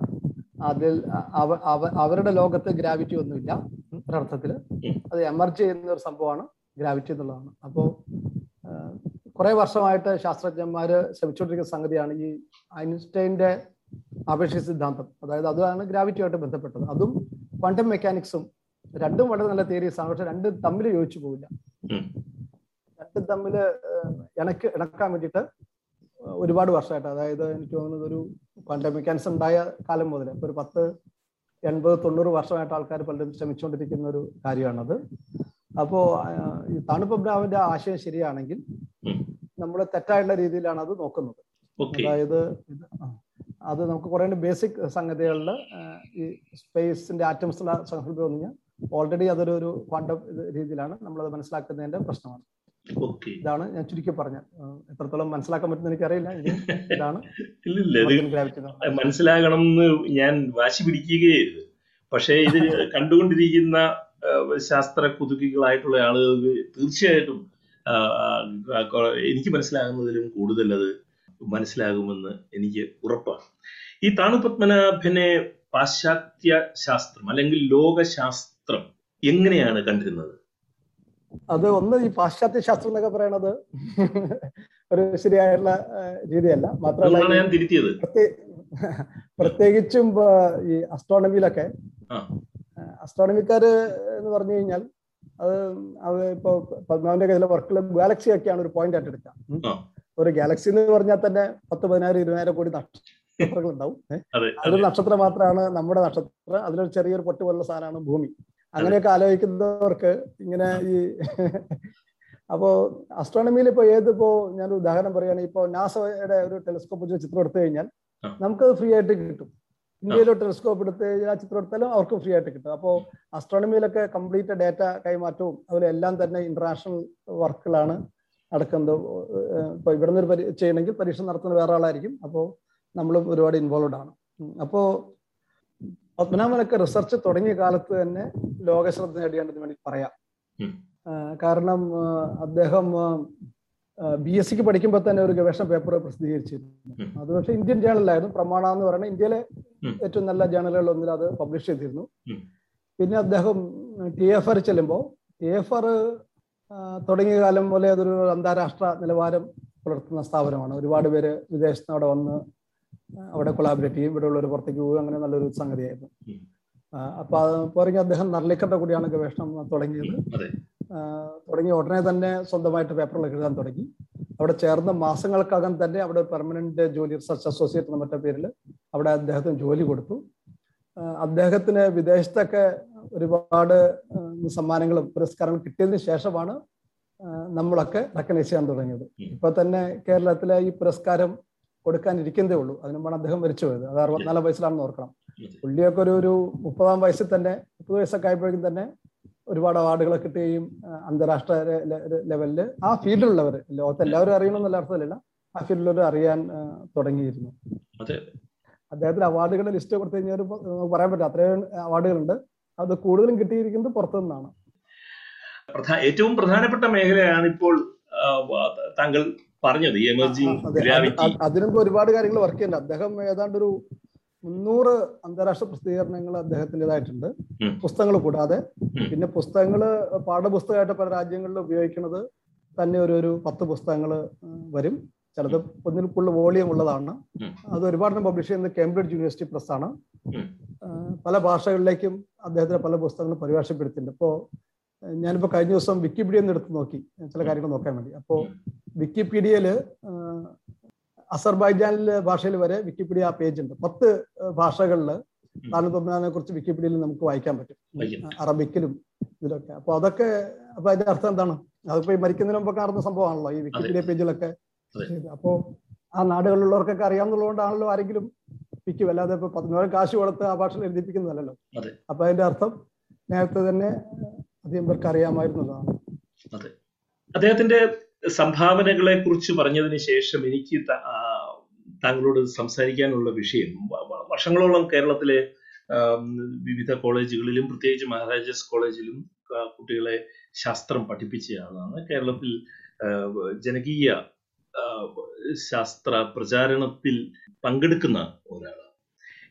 അതിൽ അവ അവ- അവരുടെ ലോകത്ത് ഗ്രാവിറ്റി ഒന്നുമില്ല. ഒരർത്ഥത്തിൽ അത് എമർജ് ചെയ്യുന്ന ഒരു സംഭവമാണ് ഗ്രാവിറ്റി എന്നുള്ളതാണ്. അപ്പോൾ കുറെ വർഷമായിട്ട് ശാസ്ത്രജ്ഞന്മാര് ശ്രമിച്ചുകൊണ്ടിരിക്കുന്ന സംഗതിയാണ് ഈ ഐൻസ്റ്റൈന്റെ ആപേക്ഷിക സിദ്ധാന്തം. അതായത് അതാണ് ഗ്രാവിറ്റിയുമായിട്ട് ബന്ധപ്പെട്ടത്. അതും ക്വാണ്ടം മെക്കാനിക്സും രണ്ടും വളരെ നല്ല തിയറീസ് ആണ്. പക്ഷെ രണ്ടും തമ്മിൽ യോജിച്ചു പോവില്ല. രണ്ടും തമ്മിൽ ഇണക്ക് ഇണക്കാൻ വേണ്ടിയിട്ട് ഒരുപാട് വർഷമായിട്ട്. അതായത് എനിക്ക് തോന്നുന്നത് ഒരു ക്വാണ്ടം ക്യാൻസർ ഉണ്ടായ കാലം മുതൽ ഒരു പത്ത് എൺപത് തൊണ്ണൂറ് വർഷമായിട്ട് ആൾക്കാർ പലരും ശ്രമിച്ചുകൊണ്ടിരിക്കുന്ന ഒരു കാര്യമാണത്. അപ്പോ ഈ തണുപ്പ് ബ്രാവിന്റെ ആശയം ശരിയാണെങ്കിൽ നമ്മൾ തെറ്റായിട്ടുള്ള രീതിയിലാണ് അത് നോക്കുന്നത്. അതായത് അത് നമുക്ക് കുറെ ബേസിക് സംഗതികളിൽ ഈ സ്പേസിന്റെ ആറ്റംസ് ഉള്ള സംസ്കൃതി തോന്നിയാൽ ഓൾറെഡി അതൊരു ഒരു ക്വാണ്ടം രീതിയിലാണ് നമ്മളത് മനസ്സിലാക്കുന്നതിന്റെ പ്രശ്നമാണ്. ഇതാണ് ഞാൻ ചുരുക്കി പറഞ്ഞ എത്രത്തോളം മനസ്സിലാക്കാൻ പറ്റുന്ന എനിക്കറിയില്ല. ഇതാണ്. (laughs) മനസ്സിലാകണം എന്ന് ഞാൻ വാശി പിടിക്കുകയായിരുന്നു. പക്ഷേ ഇത് (laughs) കണ്ടുകൊണ്ടിരിക്കുന്ന ശാസ്ത്ര കുതുക്കികളായിട്ടുള്ള ആളുകൾക്ക് തീർച്ചയായിട്ടും എനിക്ക് മനസ്സിലാകുന്നതിലും കൂടുതൽ അത് മനസ്സിലാകുമെന്ന് എനിക്ക് ഉറപ്പാണ്. ഈ താണു പത്മനാഭനെ പാശ്ചാത്യ ശാസ്ത്രം അല്ലെങ്കിൽ ലോകശാസ്ത്രം എങ്ങനെയാണ് കണ്ടിരുന്നത്? അത് ഒന്ന് ഈ പാശ്ചാത്യ ശാസ്ത്രം എന്നൊക്കെ പറയണത് ഒരു ശരിയായിട്ടുള്ള രീതിയല്ല. മാത്രമല്ല പ്രത്യേകിച്ചും ഈ അസ്ട്രോണമിയിലൊക്കെ. അസ്ട്രോണമിക്കാര് എന്ന് പറഞ്ഞു കഴിഞ്ഞാൽ അത് അത് ഇപ്പൊ പത്മാവിന്റെ കയ്യിലെ വർക്കുകൾ ഗാലക്സി ഒക്കെയാണ് ഒരു പോയിന്റ് ആയിട്ട് എടുക്കുക ഒരു ഗാലക്സി എന്ന് പറഞ്ഞാൽ തന്നെ പത്ത് പതിനായിരം ഇരുപതിനായിരം കോടി നക്ഷത്രങ്ങൾ ഉണ്ടാവും അതെ അതൊരു അതെ. നക്ഷത്രം മാത്രമാണ് നമ്മുടെ നക്ഷത്രം. അതിലൊരു ചെറിയൊരു പൊട്ട് പോലുള്ള സാധനമാണ് ഭൂമി. അങ്ങനെയൊക്കെ ആലോചിക്കുന്നവർക്ക് ഇങ്ങനെ ഈ അപ്പോ അസ്ട്രോണമിയിൽ ഇപ്പൊ ഏതിപ്പോ ഞാൻ ഉദാഹരണം പറയുകയാണെങ്കിൽ ഇപ്പോ നാസയുടെ ഒരു ടെലിസ്കോപ്പ് വെച്ച് ചിത്രം എടുത്തു കഴിഞ്ഞാൽ നമുക്ക് നമുക്കത് ഫ്രീ ആയിട്ട് കിട്ടും. ഇന്ത്യയിലെ ടെലിസ്കോപ്പ് എടുത്ത് ആ ചിത്രം എടുത്താലും അവർക്ക് ഫ്രീ ആയിട്ട് കിട്ടും. അപ്പോൾ അസ്ട്രോണമിയിലൊക്കെ കംപ്ലീറ്റ് ഡാറ്റ കൈമാറ്റവും അതുപോലെ എല്ലാം തന്നെ ഇന്റർനാഷണൽ വർക്കുകളാണ് നടക്കുന്നത്. ഇപ്പൊ ഇവിടുന്ന് ഒരു ചെയ്യണമെങ്കിൽ പരീക്ഷ നടത്തുന്ന വേറെ ആളായിരിക്കും. അപ്പോൾ നമ്മളും ഒരുപാട് ഇൻവോൾവ് ആണ്. ഉം. പത്മനാഭനൊക്കെ റിസർച്ച് തുടങ്ങിയ കാലത്ത് തന്നെ ലോകശ്രദ്ധ നേടിയാണെന്ന് വേണ്ടി പറയാം. കാരണം അദ്ദേഹം ബി എസ് സിക്ക് പഠിക്കുമ്പോൾ തന്നെ ഒരു ഗവേഷണ പേപ്പർ പ്രസിദ്ധീകരിച്ചിരുന്നു. അത് പക്ഷേ ഇന്ത്യൻ ജേണലായിരുന്നു പ്രമാണ എന്ന് പറയുന്നത് ഇന്ത്യയിലെ ഏറ്റവും നല്ല ജേണലുകളിൽ ഒന്നിൽ അത് പബ്ലിഷ് ചെയ്തിരുന്നു. പിന്നെ അദ്ദേഹം ടി എഫ് ആർ ചെല്ലുമ്പോൾ ടി എഫ് ആർ തുടങ്ങിയ കാലം പോലെ അതൊരു അന്താരാഷ്ട്ര നിലവാരം പുലർത്തുന്ന സ്ഥാപനമാണ്. ഒരുപാട് പേര് വിദേശത്ത് അവിടെ വന്ന് അവിടെ കൊളാബറേറ്റ് ചെയ്യും. ഇവിടെ ഉള്ളവർ പുറത്തേക്ക് പോകും അങ്ങനെ നല്ലൊരു സംഗതിയായിരുന്നു. അപ്പൊ അത് പറഞ്ഞ അദ്ദേഹം നർലിക്കറിന്റെ കൂടിയാണ് ഗവേഷണം തുടങ്ങിയത്. തുടങ്ങിയ ഉടനെ തന്നെ സ്വന്തമായിട്ട് പേപ്പറുകൾ എഴുതാൻ തുടങ്ങി. അവിടെ ചേർന്ന മാസങ്ങൾക്കകം തന്നെ അവിടെ പെർമനന്റ് ജോലി റിസർച്ച് അസോസിയേറ്റ് എന്ന മറ്റേ പേരിൽ അവിടെ അദ്ദേഹത്തിന് ജോലി കൊടുത്തു. അദ്ദേഹത്തിന് വിദേശത്തൊക്കെ ഒരുപാട് സമ്മാനങ്ങളും പുരസ്കാരങ്ങളും കിട്ടിയതിന് ശേഷമാണ് നമ്മളൊക്കെ റെക്കഗ്നൈസ് ചെയ്യാൻ തുടങ്ങിയത്. ഇപ്പൊ തന്നെ കേരളത്തിലെ ഈ പുരസ്കാരം കൊടുക്കാൻ ഇരിക്കുന്നതേ ഉള്ളൂ. അതിനുമ്പാണ് അദ്ദേഹം മരിച്ചു പോയത്. അത് അറുപത്തിനാല് വയസ്സിലാണെന്ന് ഓർക്കണം. പുള്ളിയൊക്കെ ഒരു ഒരു മുപ്പതാം വയസ്സിൽ തന്നെ മുപ്പത് വയസ്സൊക്കെ ആയപ്പോഴേക്കും തന്നെ ഒരുപാട് അവാർഡുകളൊക്കെ കിട്ടുകയും അന്താരാഷ്ട്ര ലെവലിൽ ആ ഫീൽഡിലുള്ളവർ ലോകത്ത് എല്ലാവരും അറിയണമെന്നല്ല അർത്ഥമില്ല ആ ഫീൽഡിലുള്ളവർ അറിയാൻ തുടങ്ങിയിരുന്നു. അദ്ദേഹത്തിന് അവാർഡുകളുടെ ലിസ്റ്റ് കൊടുത്തു കഴിഞ്ഞാൽ പറയാൻ പറ്റും അത്രയും അവാർഡുകളുണ്ട്. അത് കൂടുതലും കിട്ടിയിരിക്കുന്നത് പുറത്തു നിന്നാണ് ഏറ്റവും പ്രധാനപ്പെട്ട മേഖലയാണ് ഇപ്പോൾ താങ്കൾ പറഞ്ഞത് ഈ എമർജിങ് അതിനൊക്കെ ഒരുപാട് കാര്യങ്ങൾ വർക്ക് ചെയ്യുന്നുണ്ട്. അദ്ദേഹം ഏതാണ്ട് ഒരു മുന്നൂറ് അന്താരാഷ്ട്ര പ്രസിദ്ധീകരണങ്ങൾ അദ്ദേഹത്തിന്റെതായിട്ടുണ്ട്. പുസ്തകങ്ങൾ കൂടാതെ. പിന്നെ പുസ്തകങ്ങൾ പാഠപുസ്തകമായിട്ട് പല രാജ്യങ്ങളിൽ ഉപയോഗിക്കുന്നത് തന്നെ ഒരു ഒരു പത്ത് പുസ്തകങ്ങൾ വരും. ചിലത് ഒന്നിൽ കൂടുതൽ വോളിയം ഉള്ളതാണ്. അത് ഒരുപാട് പബ്ലിഷ് ചെയ്യുന്നത് കേംബ്രിഡ്ജ് യൂണിവേഴ്സിറ്റി പ്രസ് ആണ്. പല ഭാഷകളിലേക്കും അദ്ദേഹത്തിന്റെ പല പുസ്തകങ്ങളും പരിഭാഷപ്പെടുത്തിയിട്ടുണ്ട്. ഇപ്പോൾ ഞാനിപ്പോൾ കഴിഞ്ഞ ദിവസം വിക്കിപീഡിയ ഒന്ന് എടുത്ത് നോക്കി ചില കാര്യങ്ങൾ നോക്കാൻ വേണ്ടി. അപ്പോൾ വിക്കിപീഡിയയിൽ അസർബൈജാനിലെ ഭാഷയിൽ വരെ വിക്കിപീഡിയ ആ പേജ് ഉണ്ട്. പത്ത് ഭാഷകളിൽ താനൂതമ്മാനെ കുറിച്ച് വിക്കിപീഡിയയിൽ നമുക്ക് വായിക്കാൻ പറ്റും. അറബിക്കിലും ഇതിലൊക്കെ. അപ്പൊ അതൊക്കെ അപ്പൊ അതിന്റെ അർത്ഥം എന്താണ്? അതിപ്പോ ഈ മരിക്കുന്നതിന് മുമ്പ് കാണുന്ന സംഭവമാണല്ലോ ഈ വിക്കിപീഡിയ പേജിലൊക്കെ. അപ്പോ ആ നാടുകളിലുള്ളവർക്കൊക്കെ അറിയാവുന്നതുകൊണ്ടാണല്ലോ ആരെങ്കിലും വിക്കും അല്ലാതെ ഇപ്പൊ പതിനായിരം കാശ് കൊടുത്ത് ആ ഭാഷയിൽ എഴുതിപ്പിക്കുന്നതല്ലോ. അപ്പൊ അതിന്റെ അർത്ഥം നേരത്തെ തന്നെ അധികം ഇവർക്ക് അറിയാമായിരുന്നതാണ് അതെ. അദ്ദേഹത്തിന്റെ സംഭാവനകളെ കുറിച്ച് പറഞ്ഞതിന് ശേഷം എനിക്ക് താങ്കളോട് സംസാരിക്കാനുള്ള വിഷയം വർഷങ്ങളോളം കേരളത്തിലെ വിവിധ കോളേജുകളിലും പ്രത്യേകിച്ച് മഹാരാജാസ് കോളേജിലും കുട്ടികളെ ശാസ്ത്രം പഠിപ്പിച്ച ആളാണ്. കേരളത്തിൽ ജനകീയ ശാസ്ത്ര പ്രചാരണത്തിൽ പങ്കെടുക്കുന്ന ഒരാളാണ്.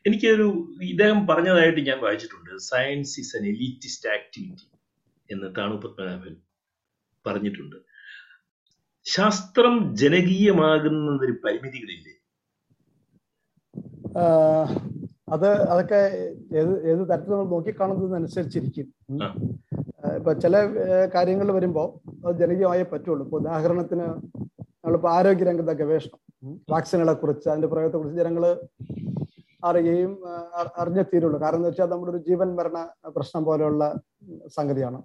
എനിക്കൊരു ഇദ്ദേഹം പറഞ്ഞതായിട്ട് ഞാൻ വായിച്ചിട്ടുണ്ട്. Science is an elitist activity എന്ന് താണു പത്മനാഭൻ പറഞ്ഞിട്ടുണ്ട്. ശാസ്ത്രം ജനകീയമാകുന്നതിന് പരിമിതികളില്ലേ? അത് അതൊക്കെ ഏത് ഏത് തരത്തിൽ നമ്മൾ നോക്കിക്കാണുന്നതിനനുസരിച്ചിരിക്കും. ഇപ്പൊ ചില കാര്യങ്ങൾ വരുമ്പോൾ അത് ജനകീയമായേ പറ്റുള്ളൂ. ഇപ്പൊ ഉദാഹരണത്തിന് നമ്മളിപ്പോ ആരോഗ്യ രംഗത്തെ ഗവേഷണം. വാക്സിനുകളെ കുറിച്ച് അതിന്റെ പ്രയോഗത്തെ കുറിച്ച് ജനങ്ങൾ അറിയുകയും അറിഞ്ഞേ തീരുള്ളൂ കാരണം എന്താ വെച്ചാൽ നമ്മുടെ ഒരു ജീവൻ മരണ പ്രശ്നം പോലെയുള്ള സംഗതിയാണ്.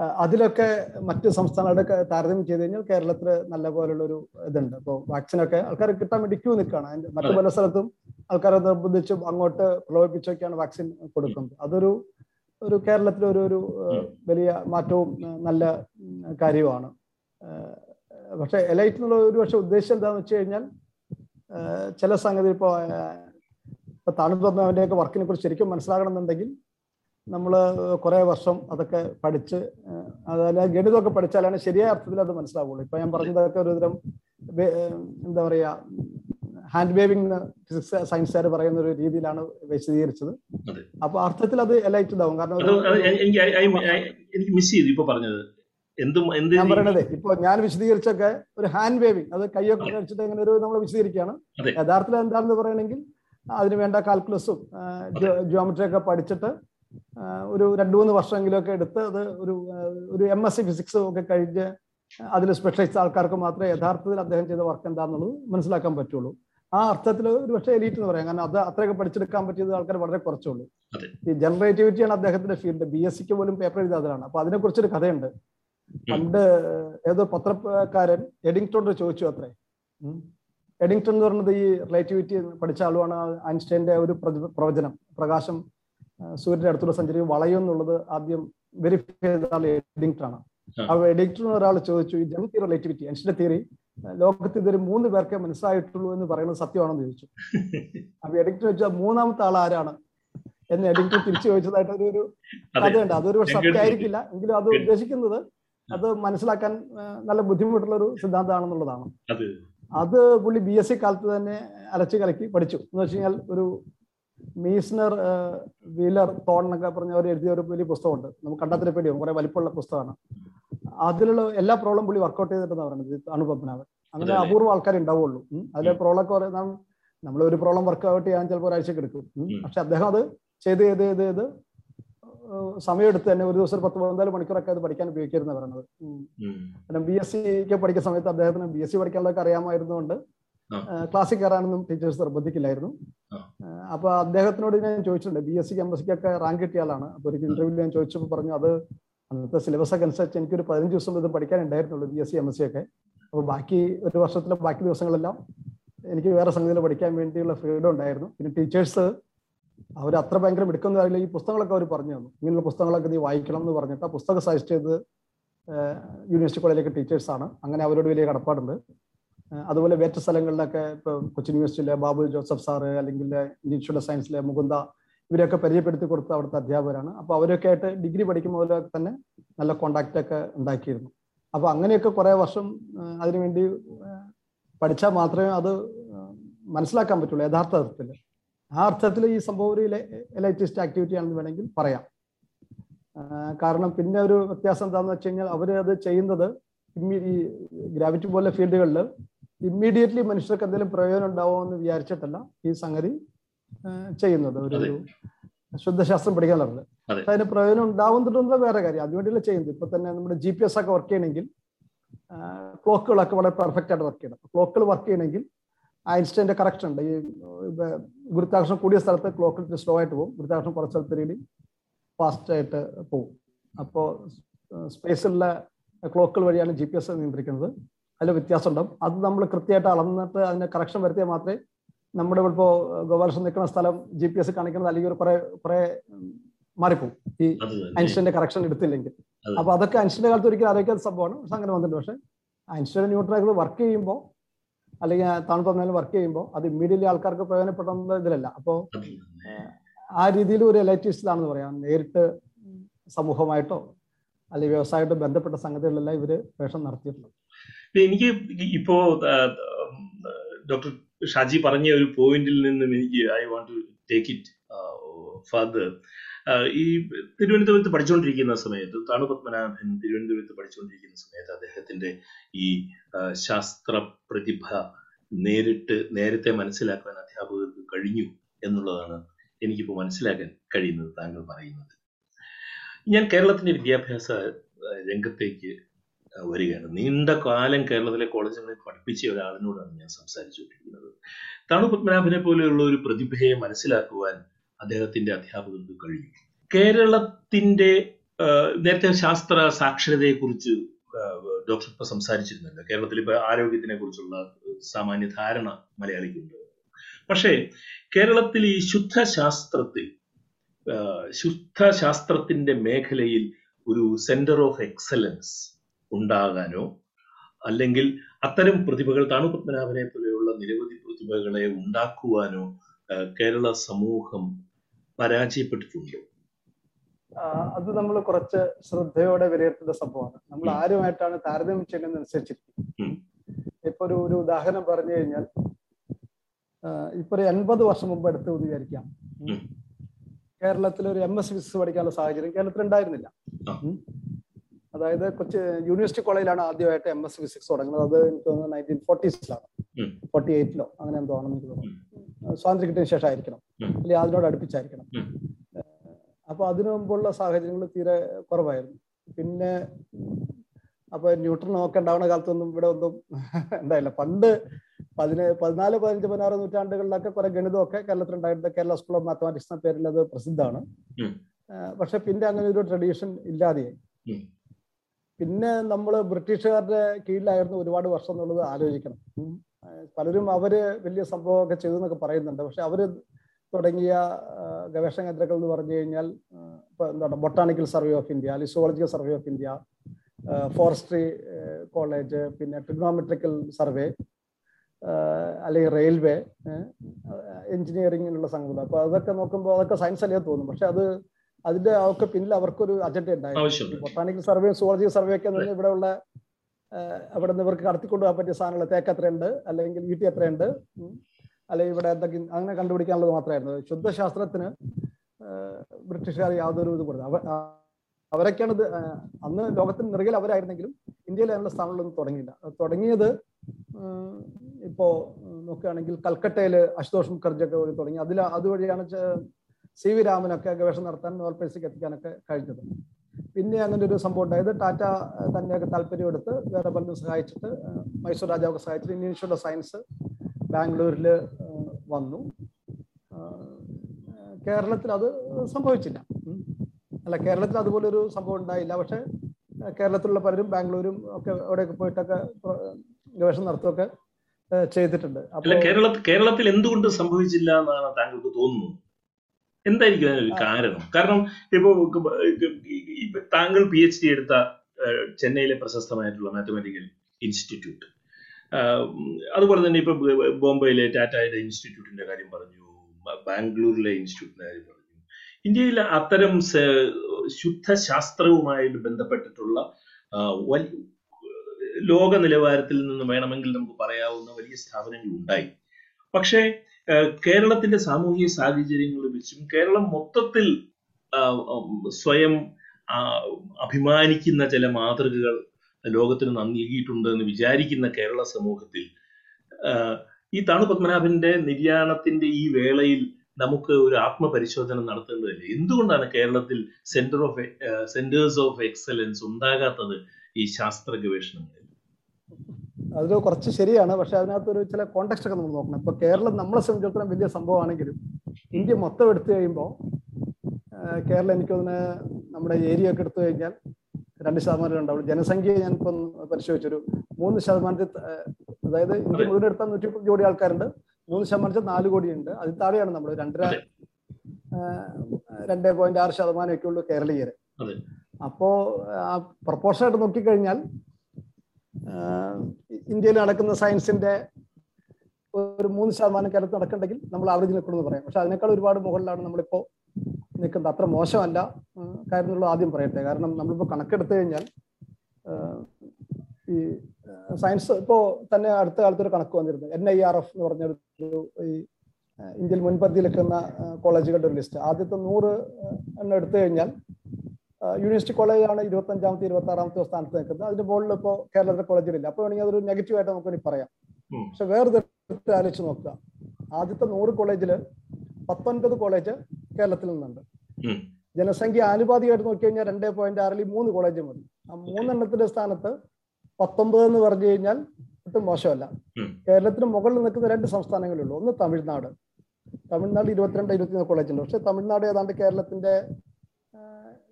അതിലൊക്കെ മറ്റ് സംസ്ഥാനങ്ങളൊക്കെ താരതമ്യം ചെയ്ത് കഴിഞ്ഞാൽ കേരളത്തിൽ നല്ല പോലുള്ള ഒരു ഇതുണ്ട്. ഇപ്പോൾ വാക്സിനൊക്കെ ആൾക്കാർ കിട്ടാൻ വേണ്ടി ക്യൂ നിൽക്കുകയാണ്. അതിന്റെ മറ്റു പല സ്ഥലത്തും ആൾക്കാരെ നിർബന്ധിച്ചും അങ്ങോട്ട് പ്രലോഭിപ്പിച്ചൊക്കെയാണ് വാക്സിൻ കൊടുക്കുന്നത്. അതൊരു ഒരു കേരളത്തിലെ ഒരു ഒരു വലിയ മാറ്റവും നല്ല കാര്യവുമാണ്. പക്ഷെ എലൈറ്റ് എന്നുള്ള ഒരു പക്ഷെ ഉദ്ദേശം എന്താണെന്ന് വെച്ച് കഴിഞ്ഞാൽ ചില സംഗതി ഇപ്പോ ഇപ്പൊ ഇപ്പൊ താണുപത്മന്റെ വർക്കിനെ കുറിച്ച് ശരിക്കും മനസ്സിലാകണമെന്നുണ്ടെങ്കിൽ നമ്മൾ കുറെ വർഷം അതൊക്കെ പഠിച്ച് അതല്ല ഗണിതമൊക്കെ പഠിച്ചാലാണ് ശരിയായ അർത്ഥത്തിൽ അത് മനസ്സിലാവുള്ളൂ. ഇപ്പൊ ഞാൻ പറഞ്ഞതൊക്കെ ഒരു തരം എന്താ പറയാ ഹാൻഡ് വേവിംഗ് ഫിസിക്സ് സയൻസുകാർ പറയുന്ന ഒരു രീതിയിലാണ് വിശദീകരിച്ചത്. അപ്പൊ അർത്ഥത്തിൽ അത് എലൈറ്റ് ഇതാവും. കാരണം എനിക്ക് മിസ് ചെയ്തു ഇപ്പൊ പറഞ്ഞത്. ഞാൻ പറയണത് ഇപ്പൊ ഞാൻ വിശദീകരിച്ചൊക്കെ ഒരു ഹാൻഡ് വേവിംഗ് അത് കൈയൊക്കെ കഴിച്ചിട്ട് അങ്ങനെ ഒരു നമ്മൾ വിശദീകരിക്കുകയാണ്. യഥാർത്ഥത്തിൽ എന്താണെന്ന് പറയണെങ്കിൽ അതിന് വേണ്ട കാൽക്കുലസും ജിയോമെട്രി ഒക്കെ പഠിച്ചിട്ട് ഒരു രണ്ടു മൂന്ന് വർഷമെങ്കിലും ഒക്കെ എടുത്ത് അത് ഒരു ഒരു എം എസ് സി ഫിസിക്സ് ഒക്കെ കഴിഞ്ഞ് അതിൽ സ്പെഷ്യലൈസ് ആൾക്കാർക്ക് മാത്രമേ യഥാർത്ഥത്തിൽ അദ്ദേഹം ചെയ്ത വർക്ക് എന്താണെന്നുള്ളത് മനസ്സിലാക്കാൻ പറ്റുള്ളൂ. ആ അർത്ഥത്തിൽ ഒരു പക്ഷേ എലീറ്റ് എന്ന് പറയാം. കാരണം അത് അത്രയൊക്കെ പഠിച്ചെടുക്കാൻ പറ്റിയത് ആൾക്കാർ വളരെ കുറച്ചുള്ളൂ. ഈ ജനറേറ്റിവിറ്റിയാണ് അദ്ദേഹത്തിന്റെ ഫീൽഡ് ബി എസ് സിക്ക് പോലും പേപ്പർ എഴുതാതാണ് അപ്പൊ അതിനെ കുറിച്ചൊരു കഥയുണ്ട്. പണ്ട് ഏതോ പത്രക്കാരൻ എഡിങ്ടോണോട് ചോദിച്ചു അത്രേ. എഡിങ്ടൺ എന്ന് പറയുന്നത് ഈ റിലേറ്റിവിറ്റി പഠിച്ച ആളുമാണ് ഐൻസ്റ്റൈന്റെ ഒരു പ്രവചനം പ്രകാശം സൂര്യന്റെ അടുത്തുള്ള സഞ്ചരിക്കും വളയും എന്നുള്ളത് ആദ്യം വെരിഫൈ ചെയ്ത ആൾ എഡിക്ടർ ആണ്. ആ. എഡിങ്ടൺ ഒരാൾ ചോദിച്ചു ഈ ജനറൽ റിലേറ്റിവിറ്റി അനുഷ്ഠ തിയറി ലോകത്ത് ഇതൊരു മൂന്ന് പേർക്കേ മനസ്സിലായിട്ടുള്ളൂ എന്ന് പറയുന്നത് സത്യമാണെന്ന് ചോദിച്ചു. (laughs) അപ്പൊ എഡിക്ടർ ചോദിച്ചാൽ മൂന്നാമത്തെ ആൾ ആരാണ്? എന്ന് എഡിക്ടർ തിരിച്ചു ചോദിച്ചതായിട്ട് ഒരു ഒരു കഥയുണ്ട് അതൊരു സത്യമായിരിക്കില്ല. എങ്കിലും അത് ഉദ്ദേശിക്കുന്നത് അത് മനസ്സിലാക്കാൻ നല്ല ബുദ്ധിമുട്ടുള്ള ഒരു സിദ്ധാന്തമാണെന്നുള്ളതാണ് അത്. അത് പുള്ളി ബി എസ് സി കാലത്ത് തന്നെ അലച്ചു കലക്കി പഠിച്ചു. എന്ന് വെച്ച് കഴിഞ്ഞാൽ ഒരു മീസ്നർ വീലർ തോൺ എന്നൊക്കെ പറഞ്ഞ അവർ എഴുതിയ ഒരു വലിയ പുസ്തകമുണ്ട് നമുക്ക് കണ്ടെത്തിനെ പേടിയും കുറെ വലിപ്പമുള്ള പുസ്തകമാണ് അതിലുള്ള എല്ലാ പ്രോബ്ലം പുള്ളി വർക്കൗട്ട് ചെയ്തിട്ടെന്ന് പറയുന്നത് അണുപത്മനാഭൻ അങ്ങനെ? അപൂർവ ആൾക്കാർ ഉണ്ടാവുള്ളൂ. അതിലെ ഉം. പ്രോബ്ലം ഒക്കെ നമ്മൾ ഒരു പ്രോബ്ലം വർക്കൗട്ട് ചെയ്യാൻ ചിലപ്പോൾ ഒരാഴ്ചക്ക് എടുക്കും. പക്ഷെ അദ്ദേഹം അത് ചെയ്ത് ചെയ്ത് ചെയ്ത് ചെയ്ത് സമയമെടുത്ത് തന്നെ ഒരു ദിവസം പത്ത് പതിനാല് മണിക്കൂറൊക്കെ അത് പഠിക്കാൻ ഉപയോഗിക്കരുതെന്ന് പറയുന്നത്. കാരണം ബി എസ് സിക്ക് പഠിക്കുന്ന സമയത്ത് അദ്ദേഹത്തിന് ബി എസ് സി പഠിക്കാനുള്ളതൊക്കെ അറിയാമായിരുന്നുകൊണ്ട്. ക്ലാസ്സിൽ കയറാനൊന്നും ടീച്ചേഴ്സ് നിർബന്ധിക്കില്ലായിരുന്നു അപ്പൊ അദ്ദേഹത്തിനോട് ഞാൻ ചോദിച്ചിട്ടുണ്ട് ബി എസ് സിക്ക് എം എസ് റാങ്ക് കിട്ടിയ ആളാണ് അപ്പൊ ഒരു ഇന്റർവ്യൂവിൽ ഞാൻ ചോദിച്ചപ്പോൾ പറഞ്ഞു അത് അന്നത്തെ സിലബസ് ഒക്കെ അനുസരിച്ച് എനിക്കൊരു പതിനഞ്ച് ദിവസം ഇത് പഠിക്കാനുണ്ടായിരുന്നുള്ളൂ B S C M S C ഒക്കെ. അപ്പൊ ബാക്കി ഒരു വർഷത്തിലെ ബാക്കി ദിവസങ്ങളെല്ലാം എനിക്ക് വേറെ സംഗതിയിൽ പഠിക്കാൻ വേണ്ടിയുള്ള ഫ്രീഡം ഉണ്ടായിരുന്നു. പിന്നെ ടീച്ചേഴ്സ് അവർ അത്ര ഭയങ്കര മിടുക്കൊന്നും അറിയില്ല. ഈ പുസ്തകങ്ങളൊക്കെ അവർ പറഞ്ഞു തന്നു. ഇങ്ങനെയുള്ള പുസ്തകങ്ങളൊക്കെ നീ വായിക്കണം എന്ന് പറഞ്ഞിട്ട് ആ പുസ്തകം സജസ്റ്റ് ചെയ്ത് യൂണിവേഴ്സിറ്റി കോളേജിലേക്ക് ടീച്ചേഴ്സാണ് അങ്ങനെ അവരോട് വലിയ കടപ്പാടുണ്ട്. അതുപോലെ വേറ്റ സ്ഥലങ്ങളിലൊക്കെ ഇപ്പൊ കൊച്ചിൻ യൂണിവേഴ്സിറ്റിയിലെ ബാബു ജോസഫ് സാറ് അല്ലെങ്കിൽ ഇൻസ്റ്റിറ്റ്യൂട്ട് ഓഫ് സയൻസിലെ മുകുന്ദ ഇവരെയൊക്കെ പരിചയപ്പെടുത്തി കൊടുത്ത അവിടുത്തെ അധ്യാപകരാണ്. അപ്പൊ അവരൊക്കെ ആയിട്ട് ഡിഗ്രി പഠിക്കുമ്പോൾ തന്നെ നല്ല കോണ്ടാക്ട് ഒക്കെ ഉണ്ടാക്കിയിരുന്നു. അപ്പൊ അങ്ങനെയൊക്കെ കുറെ വർഷം അതിനുവേണ്ടി പഠിച്ചാൽ മാത്രമേ അത് മനസ്സിലാക്കാൻ പറ്റുള്ളൂ യഥാർത്ഥ അർത്ഥത്തിൽ. ആ അർത്ഥത്തിൽ ഈ സംഭവം ഒരു എലൈറ്റിസ്റ്റ് ആക്ടിവിറ്റി ആണെന്ന് വേണമെങ്കിൽ പറയാം. കാരണം പിന്നെ ഒരു വ്യത്യാസം എന്താണെന്ന് വെച്ച് കഴിഞ്ഞാൽ അവർ അത് ചെയ്യുന്നത് ഈ ഗ്രാവിറ്റി പോലെ ഫീൽഡുകളിൽ ഇമ്മീഡിയറ്റ്ലി മനുഷ്യർക്ക് എന്തെങ്കിലും പ്രയോജനം ഉണ്ടാവുമോ എന്ന് വിചാരിച്ചിട്ടല്ല ഈ സംഗതി ചെയ്യുന്നത്. ഒരു ശുദ്ധശാസ്ത്രം അതെ. പക്ഷെ അതിന് പ്രയോജനം ഉണ്ടാവുന്നുണ്ടെന്നുള്ള വേറെ കാര്യം. അതുവേണ്ടിയല്ല ചെയ്യുന്നത്. ഇപ്പൊ തന്നെ നമ്മുടെ ജി പി എസ് ഒക്കെ വർക്ക് ചെയ്യണമെങ്കിൽ ക്ലോക്കുകളൊക്കെ വളരെ പെർഫെക്റ്റ് ആയിട്ട് വർക്ക് ചെയ്യണം. ക്ലോക്കുകൾ വർക്ക് ചെയ്യണമെങ്കിൽ ഐൻസ്റ്റൈന്റെ കറക്റ്റ് ഉണ്ട്. ഈ ഗുരുത്താകർഷണം ഗുരുത്വാകർഷണം കൂടിയ സ്ഥലത്ത് ക്ലോക്ക് സ്ലോ ആയിട്ട് പോകും. ഗുരുത്വാകർഷണം കുറച്ച് സ്ഥലത്ത് റീഡിങ് ഫാസ്റ്റ് ആയിട്ട് പോകും. അപ്പോൾ സ്പേസിലുള്ള ക്ലോക്കുകൾ വഴിയാണ് ജി പി എസ് നിയന്ത്രിക്കുന്നത്. അതിൽ വ്യത്യാസമുണ്ടാവും. അത് നമ്മൾ കൃത്യമായിട്ട് അളന്നിട്ട് അതിന് കറക്ഷൻ വരുത്തിയാൽ മാത്രമേ നമ്മുടെ ഇപ്പോൾ ഗോപാലകൃഷ്ണൻ നിൽക്കുന്ന സ്ഥലം ജി പി എസ് കാണിക്കുന്നത് അല്ലെങ്കിൽ ഒരു കുറെ കുറെ മാറിപ്പോവും. ഈ ഐൻസ്റ്റൈന്റെ കറക്ഷൻ എടുത്തില്ലെങ്കിൽ. അപ്പൊ അതൊക്കെ ഐൻസ്റ്റൈന്റെ കാലത്ത് ഒരിക്കലും അറിയിക്കാത്ത സംഭവമാണ്. പക്ഷെ അങ്ങനെ വന്നിട്ടുണ്ട്. പക്ഷെ ഐൻസ്റ്റൈൻ ന്യൂട്രാക്കൾ വർക്ക് ചെയ്യുമ്പോൾ അല്ലെങ്കിൽ തണുപ്പ് തണുപ്പം വർക്ക് ചെയ്യുമ്പോൾ അത് ഇമ്മീഡിയറ്റ്ലി ആൾക്കാർക്ക് പ്രയോജനപ്പെടുന്ന ഇതിലല്ല. അപ്പോൾ ആ രീതിയിൽ ഒരു എലൈറ്റിസ്റ്റിലാണെന്ന് പറയാം. നേരിട്ട് സമൂഹമായിട്ടോ അല്ലെങ്കിൽ വ്യവസായമായിട്ടോ ബന്ധപ്പെട്ട സംഗതികളിലെല്ലാം ഇവർ വേഷം നടത്തിയിട്ടുള്ളത്. എനിക്ക് ഇപ്പോ ഡോക്ടർ ഷാജി പറഞ്ഞ ഒരു പോയിന്റിൽ നിന്നും എനിക്ക് I want to take it further. ഈ തിരുവനന്തപുരത്ത് പഠിച്ചുകൊണ്ടിരിക്കുന്ന സമയത്ത് താണു പത്മനാഭൻ തിരുവനന്തപുരത്ത് പഠിച്ചുകൊണ്ടിരിക്കുന്ന സമയത്ത് അദ്ദേഹത്തിന്റെ ഈ ശാസ്ത്ര പ്രതിഭ നേരിട്ട് നേരത്തെ മനസ്സിലാക്കാൻ അധ്യാപകർക്ക് കഴിഞ്ഞു എന്നുള്ളതാണ് എനിക്കിപ്പോൾ മനസ്സിലാക്കാൻ കഴിയുന്നത് താങ്കൾ പറയുന്നത്. ഞാൻ കേരളത്തിന്റെ വിദ്യാഭ്യാസ രംഗത്തേക്ക് വരികയാണ്. നീണ്ട കാലം കേരളത്തിലെ കോളേജുകളിൽ പഠിപ്പിച്ച ഒരാളിനോടാണ് ഞാൻ സംസാരിച്ചുകൊണ്ടിരിക്കുന്നത്. തണു പത്മനാഭനെ പോലെയുള്ള ഒരു പ്രതിഭയെ മനസ്സിലാക്കുവാൻ അദ്ദേഹത്തിന്റെ അധ്യാപകർക്ക് കഴിഞ്ഞു കേരളത്തിന്റെ നേരത്തെ ശാസ്ത്ര സാക്ഷരതയെ കുറിച്ച് ഡോക്ടർ ഇപ്പൊ സംസാരിച്ചിരുന്നല്ലോ. കേരളത്തിൽ ഇപ്പൊ ആരോഗ്യത്തിനെ കുറിച്ചുള്ള സാമാന്യ ധാരണ മലയാളിക്കുണ്ട്. പക്ഷേ കേരളത്തിൽ ഈ ശുദ്ധശാസ്ത്രത്തിൽ ശുദ്ധ ശുദ്ധശാസ്ത്രത്തിന്റെ മേഖലയിൽ ഒരു സെന്റർ ഓഫ് എക്സലൻസ് ഉണ്ടാകാനോ അല്ലെങ്കിൽ അത്തരം പ്രതിഭകൾ താണു പത്മനാഭനെ പോലെയുള്ള നിരവധി പ്രതിഭകളെ ഉണ്ടാക്കുവാനോ കേരള സമൂഹം പരാജയപ്പെട്ടിട്ടുണ്ടോ അത് നമ്മൾ കുറച്ച് ശ്രദ്ധയോടെ വിലയിരുത്തേണ്ട സംഭവമാണ് നമ്മൾ. ആരുമായിട്ടാണ് താരതമ്യം ചെയ്യുന്നതനുസരിച്ചിരിക്കും. ഇപ്പൊ ഒരു ഒരു ഉദാഹരണം പറഞ്ഞു കഴിഞ്ഞാൽ ഇപ്പൊ ഒരു എൺപത് വർഷം മുമ്പ് എടുത്ത് വിചാരിക്കാം. കേരളത്തിൽ ഒരു എം എസ് ഫിസിക്സ് പഠിക്കാനുള്ള സാഹചര്യം കേരളത്തിൽ ഉണ്ടായിരുന്നില്ല. അതായത് കൊച്ചി യൂണിവേഴ്സിറ്റി കോളേജിലാണ് ആദ്യമായിട്ട് എം എസ് ഫിസിക്സ് തുടങ്ങുന്നത്. അത് എനിക്ക് തോന്നുന്നു നയന്റീൻ ഫോർട്ടീസിലാണ് ഫോർട്ടി എയ്റ്റിലോ അങ്ങനെ എന്തോ ആണെന്ന് എനിക്ക് തോന്നുന്നു. സ്വാതന്ത്ര്യം കിട്ടിയതിന് ശേഷം ആയിരിക്കണം. അല്ലെങ്കിൽ അതിനോട് അടുപ്പിച്ചായിരിക്കണം. അപ്പൊ അതിനു മുമ്പുള്ള സാഹചര്യങ്ങൾ തീരെ കുറവായിരുന്നു. പിന്നെ അപ്പൊ ന്യൂട്രൺ ഒക്കെ ഉണ്ടാവുന്ന കാലത്തൊന്നും ഇവിടെ ഒന്നും (laughs) ഉണ്ടായില്ല. പണ്ട് പതിനേ പതിനാല് പതിനഞ്ച് പതിനാറ് നൂറ്റാണ്ടുകളിലൊക്കെ കുറെ ഗണിതമൊക്കെ കേരളത്തിലുണ്ടായിരുന്നത് കേരള സ്കൂൾ ഓഫ് മാത്തമാറ്റിക്സ് എന്ന പേരിൽ അത് പ്രസിദ്ധമാണ്. പക്ഷെ പിന്നെ അങ്ങനെ ഒരു ട്രഡീഷൻ ഇല്ലാതെയായി. പിന്നെ നമ്മൾ ബ്രിട്ടീഷുകാരുടെ കീഴിലായിരുന്നു ഒരുപാട് വർഷം എന്നുള്ളത് ആലോചിക്കണം. പലരും അവർ വലിയ സംഭവമൊക്കെ ചെയ്തു എന്നൊക്കെ പറയുന്നുണ്ട്. പക്ഷെ അവർ തുടങ്ങിയ ഗവേഷണ കേന്ദ്രങ്ങൾ എന്ന് പറഞ്ഞു കഴിഞ്ഞാൽ ഇപ്പൊ എന്താണ് ബൊട്ടാണിക്കൽ സർവേ ഓഫ് ഇന്ത്യ അല്ലെങ്കിൽ zoological survey of India forestry college പിന്നെ ട്രിഗ്നോമെട്രിക്കൽ സർവേ അല്ലെങ്കിൽ റെയിൽവേ എഞ്ചിനീയറിങ്ങിനുള്ള സംഗതി അപ്പോൾ അതൊക്കെ നോക്കുമ്പോൾ അതൊക്കെ സയൻസ് അല്ലേ തോന്നും. പക്ഷെ അത് അതിന്റെ ഒക്കെ പിന്നിൽ അവർക്കൊരു അജണ്ട ഉണ്ടായിരുന്നു. ബൊട്ടാണിക്കൽ സർവേയും സുവോളജിക്കൽ സർവേ ഒക്കെ ഇവിടെ ഉള്ള അവിടെ നിന്ന് ഇവർക്ക് കടത്തിക്കൊണ്ടു പോകാൻ പറ്റിയ സാധനങ്ങൾ തേക്ക് എത്രയുണ്ട് അല്ലെങ്കിൽ ഈട്ടി എത്രയുണ്ട്. അല്ലെങ്കിൽ ഇവിടെ എന്തെങ്കിലും അങ്ങനെ കണ്ടുപിടിക്കാനുള്ളത് മാത്രമായിരുന്നു. ശുദ്ധശാസ്ത്രത്തിന് ബ്രിട്ടീഷുകാർ യാതൊരു ഇത് കൊടുത്തു അവ അവരൊക്കെയാണ് ഇത് അന്ന് ലോകത്തിന് നിറകിൽ അവരായിരുന്നെങ്കിലും ഇന്ത്യയിൽ അതിനുള്ള സ്ഥാനങ്ങളൊന്നും തുടങ്ങിയില്ല. അത് തുടങ്ങിയത് ഇപ്പോ നോക്കുകയാണെങ്കിൽ കൽക്കട്ടയിൽ അശുതോഷ് മുഖർജി ഒക്കെ തുടങ്ങി. അതിൽ അതുവഴിയാണ് സി വി രാമനൊക്കെ ഗവേഷണം നടത്താൻ നോബൽ പ്രൈസിലേക്ക് എത്തിക്കാനൊക്കെ കഴിഞ്ഞത്. പിന്നെ അങ്ങനെ ഒരു സംഭവം ഉണ്ടായത് ടാറ്റ തന്നെ തന്നെയൊക്കെ താല്പര്യം എടുത്ത് വേറെ പലരും സഹായിച്ചിട്ട് മൈസൂർ രാജാവൊക്കെ സഹായിച്ചിട്ട് ഇന്ത്യൻ ഇൻസ്റ്റിറ്റ്യൂട്ട് ഓഫ് സയൻസ് ബാംഗ്ലൂരിൽ വന്നു. കേരളത്തിൽ അത് സംഭവിച്ചില്ല. അല്ല കേരളത്തിൽ അതുപോലെ ഒരു സംഭവം ഉണ്ടായില്ല. പക്ഷെ കേരളത്തിലുള്ള പലരും ബാംഗ്ലൂരും ഒക്കെ അവിടെയൊക്കെ പോയിട്ടൊക്കെ ഗവേഷണം നടത്തുകയൊക്കെ ചെയ്തിട്ടുണ്ട്. കേരളത്തിൽ എന്തുകൊണ്ട് സംഭവിച്ചില്ല എന്നാണ് താങ്കൾക്ക് തോന്നുന്നത്? എന്തായിരിക്കും അതിനൊരു കാരണം? കാരണം ഇപ്പൊ താങ്കൾ പി എച്ച് ഡി എടുത്ത ചെന്നൈയിലെ പ്രശസ്തമായിട്ടുള്ള മാത്തമാറ്റിക്കൽ ഇൻസ്റ്റിറ്റ്യൂട്ട് അതുപോലെ തന്നെ ഇപ്പൊ ബോംബെയിലെ ടാറ്റയുടെ ഇൻസ്റ്റിറ്റ്യൂട്ടിന്റെ കാര്യം പറഞ്ഞു ബാംഗ്ലൂരിലെ ഇൻസ്റ്റിറ്റ്യൂട്ടിന്റെ കാര്യം പറഞ്ഞു. ഇന്ത്യയിൽ അത്തരം ശുദ്ധ ശുദ്ധശാസ്ത്രവുമായിട്ട് ബന്ധപ്പെട്ടിട്ടുള്ള ലോക നിലവാരത്തിൽ നിന്ന് വേണമെങ്കിൽ നമുക്ക് പറയാവുന്ന വലിയ സ്ഥാപനങ്ങൾ ഉണ്ടായി. പക്ഷേ കേരളത്തിന്റെ സാമൂഹിക സാഹചര്യങ്ങൾ വെച്ചും കേരളം മൊത്തത്തിൽ സ്വയം അഭിമാനിക്കുന്ന ചില മാതൃകകൾ ലോകത്തിന് നൽകിയിട്ടുണ്ട് എന്ന് വിചാരിക്കുന്ന കേരള സമൂഹത്തിൽ ഈ താണു പത്മനാഭന്റെ നിര്യാണത്തിന്റെ ഈ വേളയിൽ നമുക്ക് ഒരു ആത്മപരിശോധന നടത്തേണ്ടതില്ല? എന്തുകൊണ്ടാണ് കേരളത്തിൽ centre of centres of excellence ഉണ്ടാകാത്തത് ഈ ശാസ്ത്ര ഗവേഷണങ്ങളിൽ? അതിൽ കുറച്ച് ശരിയാണ് പക്ഷെ അതിനകത്ത് ഒരു ചില കോണ്ടക്സ്റ്റ് ഒക്കെ നമ്മൾ നോക്കണം ഇപ്പൊ കേരളം നമ്മളെ സംബന്ധിച്ചിടത്തോളം വലിയ സംഭവമാണെങ്കിലും ഇന്ത്യ മൊത്തം എടുത്തു കഴിയുമ്പോൾ കേരളം എനിക്ക് തോന്നുന്ന നമ്മുടെ ഏരിയ ഒക്കെ എടുത്തു കഴിഞ്ഞാൽ രണ്ട് ശതമാനം ഉണ്ടാവും ജനസംഖ്യ ഞാനിപ്പം പരിശോധിച്ചൊരു മൂന്ന് ശതമാനത്തിൽ അതായത് ഇന്ത്യ. മുഴുവൻ എടുത്താൽ നൂറ്റി മുപ്പത് കോടി ആൾക്കാരുണ്ട് മൂന്ന് ശതമാനത്തിൽ നാല് കോടിയുണ്ട് അതിൽ താഴെയാണ് നമ്മൾ രണ്ടര. രണ്ട് പോയിന്റ് ആറ് ശതമാനം ഒക്കെ ഉള്ളൂ കേരളീയര്. അപ്പോ ആ പ്രൊപ്പോർഷൻ ആയിട്ട് നോക്കിക്കഴിഞ്ഞാൽ ഇന്ത്യയിൽ നടക്കുന്ന സയൻസിന്റെ ഒരു മൂന്ന് ശതമാനം കേരളത്തിൽ നടക്കണ്ടെങ്കിൽ നമ്മൾ ആവറേജ് നിൽക്കണമെന്ന് പറയാം. പക്ഷെ അതിനേക്കാൾ ഒരുപാട് മുകളിലാണ് നമ്മളിപ്പോ നിൽക്കുന്നത്. അത്ര മോശമല്ല. കാര്യം എന്നുള്ളത് ആദ്യം പറയട്ടെ. കാരണം നമ്മളിപ്പോ കണക്കെടുത്തു കഴിഞ്ഞാൽ ഈ സയൻസ് ഇപ്പോ തന്നെ അടുത്ത കാലത്ത് ഒരു കണക്ക് വന്നിരുന്നു. എൻ ഐ ആർ എഫ് എന്ന് പറഞ്ഞ ഒരു ഈ ഇന്ത്യയിൽ മുൻപന്തിയിൽ നിൽക്കുന്ന കോളേജുകളുടെ ഒരു ലിസ്റ്റ്. ആദ്യത്തെ നൂറ് എണ്ണം എടുത്തു കഴിഞ്ഞാൽ യൂണിവേഴ്സിറ്റി കോളേജാണ് ഇരുപത്തി അഞ്ചാമത്തെ ഇരുപത്തി ആറാമത്തെ സ്ഥാനത്ത് നിൽക്കുന്നത്. അതിന്റെ മുകളിൽ ഇപ്പോൾ കേരളത്തിലെ കോളേജിലില്ല അപ്പോൾ വേണമെങ്കിൽ അതൊരു നെഗറ്റീവ് ആയിട്ട് നമുക്ക് പറയാം. പക്ഷെ വേറെ ആലോചിച്ച് നോക്കുക. ആദ്യത്തെ നൂറ് കോളേജിൽ പത്തൊൻപത് കോളേജ് കേരളത്തിൽ നിന്നുണ്ട്. ജനസംഖ്യ ആനുപാതികമായിട്ട് നോക്കി കഴിഞ്ഞാൽ രണ്ടേ പോയിന്റ് ആറിൽ മൂന്ന് കോളേജ് മതി. ആ മൂന്നെണ്ണത്തിന്റെ സ്ഥാനത്ത് പത്തൊമ്പത് എന്ന് പറഞ്ഞു കഴിഞ്ഞാൽ ഒട്ടും മോശമല്ല. കേരളത്തിന് മുകളിൽ നിൽക്കുന്ന രണ്ട് സംസ്ഥാനങ്ങളുള്ളൂ ഒന്ന് തമിഴ്നാട്. തമിഴ്നാട് ഇരുപത്തിരണ്ട് ഇരുപത്തിമൂന്ന് കോളേജ് ഉണ്ട്. പക്ഷെ തമിഴ്നാട് ഏതാണ്ട് കേരളത്തിന്റെ